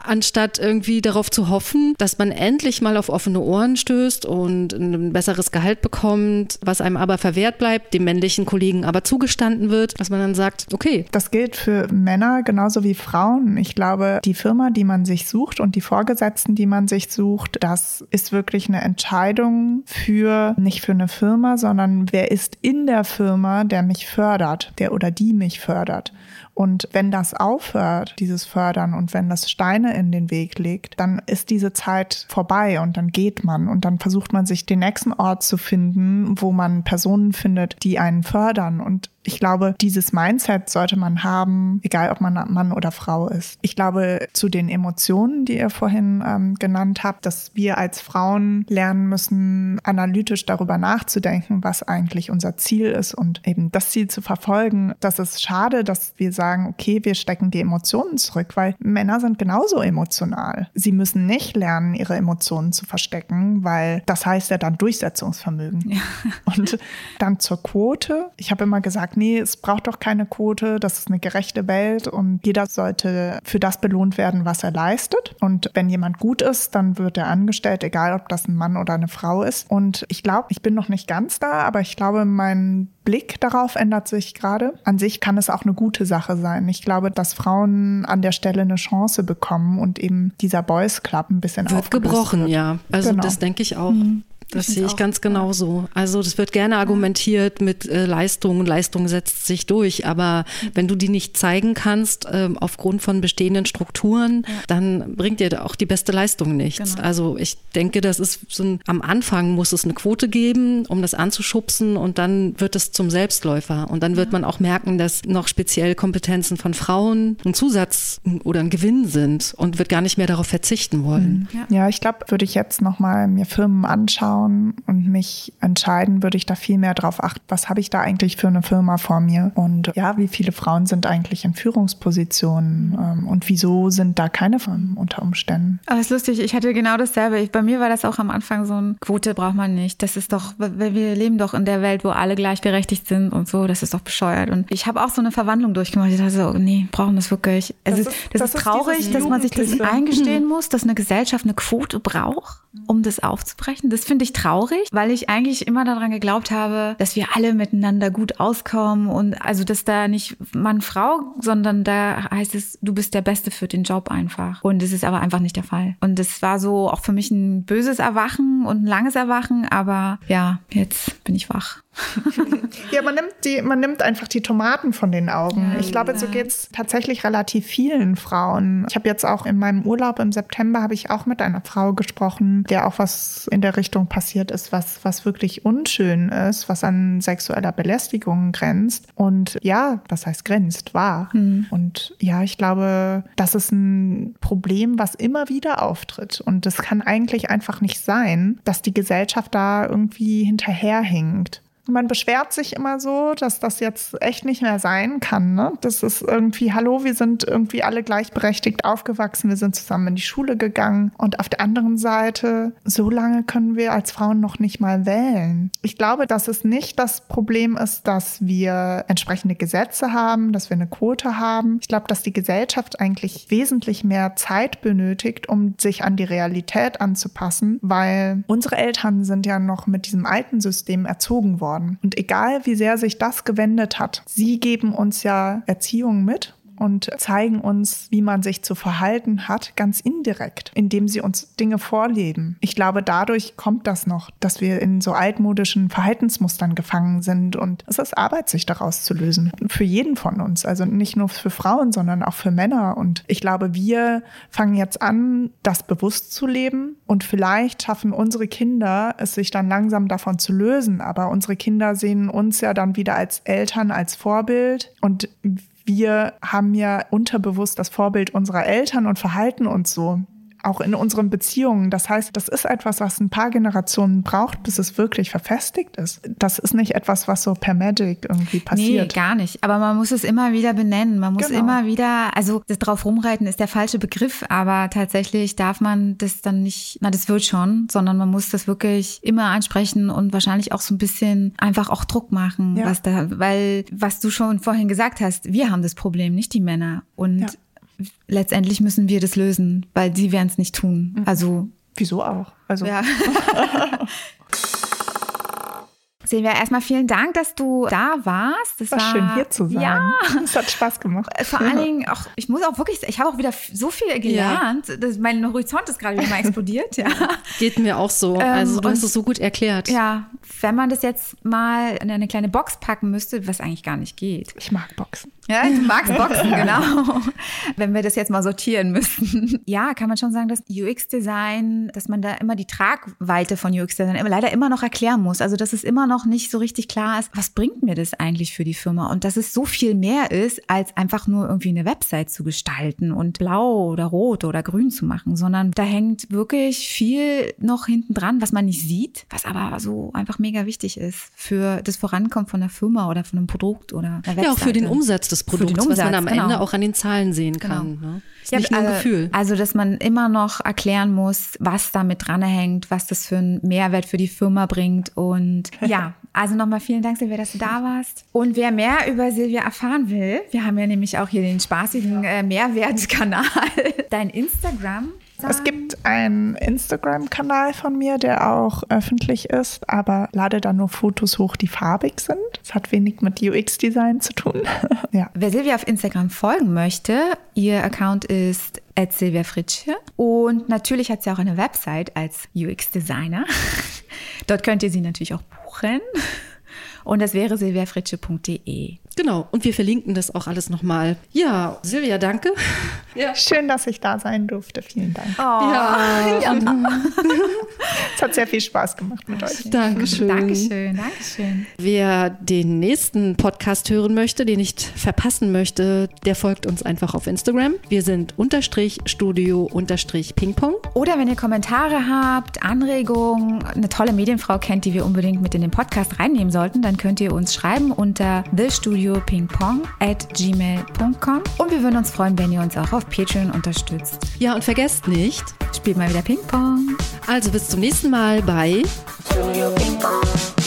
anstatt irgendwie darauf zu hoffen, dass man endlich mal auf offene Ohren stößt und ein besseres Gehalt bekommt, was einem aber verwehrt bleibt, dem männlichen Kollegen Kollegen aber zugestanden wird, dass man dann sagt, okay. Das gilt für Männer genauso wie Frauen. Ich glaube, die Firma, die man sich sucht und die Vorgesetzten, die man sich sucht, das ist wirklich eine Entscheidung für nicht für eine Firma, sondern wer ist in der Firma, der mich fördert, der oder die mich fördert. Und wenn das aufhört, dieses Fördern, und wenn das Steine in den Weg legt, dann ist diese Zeit vorbei und dann geht man und dann versucht man sich den nächsten Ort zu finden, wo man Personen findet, die einen fördern. Und ich glaube, dieses Mindset sollte man haben, egal ob man Mann oder Frau ist. Ich glaube, zu den Emotionen, die ihr vorhin ähm, genannt habt, dass wir als Frauen lernen müssen, analytisch darüber nachzudenken, was eigentlich unser Ziel ist und eben das Ziel zu verfolgen. Das ist schade, dass wir sagen, okay, wir stecken die Emotionen zurück, weil Männer sind genauso emotional. Sie müssen nicht lernen, ihre Emotionen zu verstecken, weil das heißt ja dann Durchsetzungsvermögen. Ja. Und dann zur Quote. Ich habe immer gesagt, sagt, nee, es braucht doch keine Quote, das ist eine gerechte Welt und jeder sollte für das belohnt werden, was er leistet. Und wenn jemand gut ist, dann wird er angestellt, egal ob das ein Mann oder eine Frau ist. Und ich glaube, ich bin noch nicht ganz da, aber ich glaube, mein Blick darauf ändert sich gerade. An sich kann es auch eine gute Sache sein. Ich glaube, dass Frauen an der Stelle eine Chance bekommen und eben dieser Boys Club ein bisschen wird gebrochen, wird. ja. Also genau. das denke ich auch. Mhm. Das sehe ich ganz genauso. Also das wird gerne argumentiert mit äh, Leistung. Leistung setzt sich durch. Aber wenn du die nicht zeigen kannst äh, aufgrund von bestehenden Strukturen, ja. dann bringt dir auch die beste Leistung nichts. Genau. Also ich denke, das ist so ein, am Anfang muss es eine Quote geben, um das anzuschubsen und dann wird es zum Selbstläufer. Und dann wird ja. man auch merken, dass noch speziell Kompetenzen von Frauen ein Zusatz oder ein Gewinn sind und wird gar nicht mehr darauf verzichten wollen. Mhm. Ja, ja ich glaube, würde ich jetzt nochmal mir Firmen anschauen, anschauen und mich entscheiden, würde ich da viel mehr drauf achten, was habe ich da eigentlich für eine Firma vor mir und ja, wie viele Frauen sind eigentlich in Führungspositionen ähm, und wieso sind da keine Frauen unter Umständen. Aber es ist lustig, ich hatte genau dasselbe. Ich, bei mir war das auch am Anfang so ein Quote braucht man nicht. Das ist doch, wir leben doch in der Welt, wo alle gleichberechtigt sind und so, das ist doch bescheuert. Und ich habe auch so eine Verwandlung durchgemacht. Ich dachte so, nee, brauchen das wirklich. Es das ist, das, das ist traurig, dass man sich das eingestehen muss, dass eine Gesellschaft eine Quote braucht, um das aufzubrechen. Das finde ich traurig, weil ich eigentlich immer daran geglaubt habe, dass wir alle miteinander gut auskommen und also, dass da nicht Mann, Frau, sondern da heißt es, du bist der Beste für den Job einfach. Und das ist aber einfach nicht der Fall. Und das war so auch für mich ein böses Erwachen und ein langes Erwachen, aber ja, jetzt bin ich wach ja, man nimmt, die, man nimmt einfach die Tomaten von den Augen. ich glaube, so geht es tatsächlich relativ vielen Frauen. Ich habe jetzt auch in meinem Urlaub im September habe ich auch mit einer Frau gesprochen, der auch was in der Richtung passiert ist, was, was wirklich unschön ist, was an sexueller Belästigung grenzt. Und ja, was heißt grenzt, war. Mhm. Und ja, ich glaube, das ist ein Problem, was immer wieder auftritt. Und das kann eigentlich einfach nicht sein, dass die Gesellschaft da irgendwie hinterherhinkt. Man beschwert sich immer so, dass das jetzt echt nicht mehr sein kann. Ne? Das ist irgendwie, hallo, wir sind irgendwie alle gleichberechtigt aufgewachsen, wir sind zusammen in die Schule gegangen. Und auf der anderen Seite, so lange können wir als Frauen noch nicht mal wählen. Ich glaube, dass es nicht das Problem ist, dass wir entsprechende Gesetze haben, dass wir eine Quote haben. Ich glaube, dass die Gesellschaft eigentlich wesentlich mehr Zeit benötigt, um sich an die Realität anzupassen, weil unsere Eltern sind ja noch mit diesem alten System erzogen worden. Und egal wie sehr sich das gewendet hat, sie geben uns ja Erziehung mit und zeigen uns, wie man sich zu verhalten hat, ganz indirekt, indem sie uns Dinge vorleben. Ich glaube, dadurch kommt das noch, dass wir in so altmodischen Verhaltensmustern gefangen sind und es ist Arbeit, sich daraus zu lösen. Für jeden von uns, also nicht nur für Frauen, sondern auch für Männer. Und ich glaube, wir fangen jetzt an, das bewusst zu leben und vielleicht schaffen unsere Kinder es sich dann langsam davon zu lösen. Aber unsere Kinder sehen uns ja dann wieder als Eltern, als Vorbild und wir haben ja unterbewusst das Vorbild unserer Eltern und verhalten uns so auch in unseren Beziehungen. Das heißt, das ist etwas, was ein paar Generationen braucht, bis es wirklich verfestigt ist. Das ist nicht etwas, was so per Magic irgendwie passiert. Nee, gar nicht. Aber man muss es immer wieder benennen. Man muss genau. immer wieder, also das drauf rumreiten ist der falsche Begriff, aber tatsächlich darf man das dann nicht, na, das wird schon, sondern man muss das wirklich immer ansprechen und wahrscheinlich auch so ein bisschen einfach auch Druck machen, ja. was da, weil, was du schon vorhin gesagt hast, wir haben das Problem, nicht die Männer. Und ja letztendlich müssen wir das lösen, weil sie werden es nicht tun. Mhm. Also wieso auch? Also ja. Silvia, erstmal vielen Dank, dass du da warst. Es war, war schön hier zu sein. Ja, es hat Spaß gemacht. Vor allen Dingen auch, ich muss auch wirklich, ich habe auch wieder so viel gelernt. Ja. Das, mein Horizont ist gerade wieder mal explodiert. Ja. Geht mir auch so. Ähm, also du hast es so gut erklärt. Ja, wenn man das jetzt mal in eine kleine Box packen müsste, was eigentlich gar nicht geht. Ich mag Boxen. Ja, du magst Boxen, genau. Wenn wir das jetzt mal sortieren müssten. Ja, kann man schon sagen, dass UX-Design, dass man da immer die Tragweite von UX-Design leider immer noch erklären muss. Also, dass es immer noch nicht so richtig klar ist, was bringt mir das eigentlich für die Firma? Und dass es so viel mehr ist, als einfach nur irgendwie eine Website zu gestalten und blau oder rot oder grün zu machen, sondern da hängt wirklich viel noch hinten dran, was man nicht sieht, was aber so einfach mega wichtig ist für das Vorankommen von einer Firma oder von einem Produkt oder einer Website. Ja, auch für den Umsatz des Produkts, Umsatz, was man am genau. Ende auch an den Zahlen sehen genau. kann. Genau. Ne? Ist ja, nicht nur ein also, Gefühl. Also, dass man immer noch erklären muss, was damit dranhängt, was das für einen Mehrwert für die Firma bringt. Und ja, also nochmal vielen Dank, Silvia, dass du da warst. Und wer mehr über Silvia erfahren will, wir haben ja nämlich auch hier den spaßigen äh, Mehrwertkanal, dein Instagram es gibt einen Instagram-Kanal von mir, der auch öffentlich ist, aber lade da nur Fotos hoch, die farbig sind. Das hat wenig mit UX-Design zu tun. ja. Wer Silvia auf Instagram folgen möchte, ihr Account ist Silvia Fritsche. Und natürlich hat sie auch eine Website als UX-Designer. Dort könnt ihr sie natürlich auch buchen. Und das wäre silviafritsche.de. Genau, und wir verlinken das auch alles nochmal. Ja, Silvia, danke. Ja. Schön, dass ich da sein durfte. Vielen Dank. Oh, ja. ja. es hat sehr viel Spaß gemacht mit euch. Dankeschön. Dankeschön, Dankeschön. Wer den nächsten Podcast hören möchte, den nicht verpassen möchte, der folgt uns einfach auf Instagram. Wir sind unterstrich Studio unterstrich Pingpong. Oder wenn ihr Kommentare habt, Anregungen, eine tolle Medienfrau kennt, die wir unbedingt mit in den Podcast reinnehmen sollten, dann könnt ihr uns schreiben unter The Studio studiopingpong at gmail.com und wir würden uns freuen, wenn ihr uns auch auf Patreon unterstützt. Ja, und vergesst nicht, spielt mal wieder Ping-Pong. Also bis zum nächsten Mal bei Studio Ping Pong.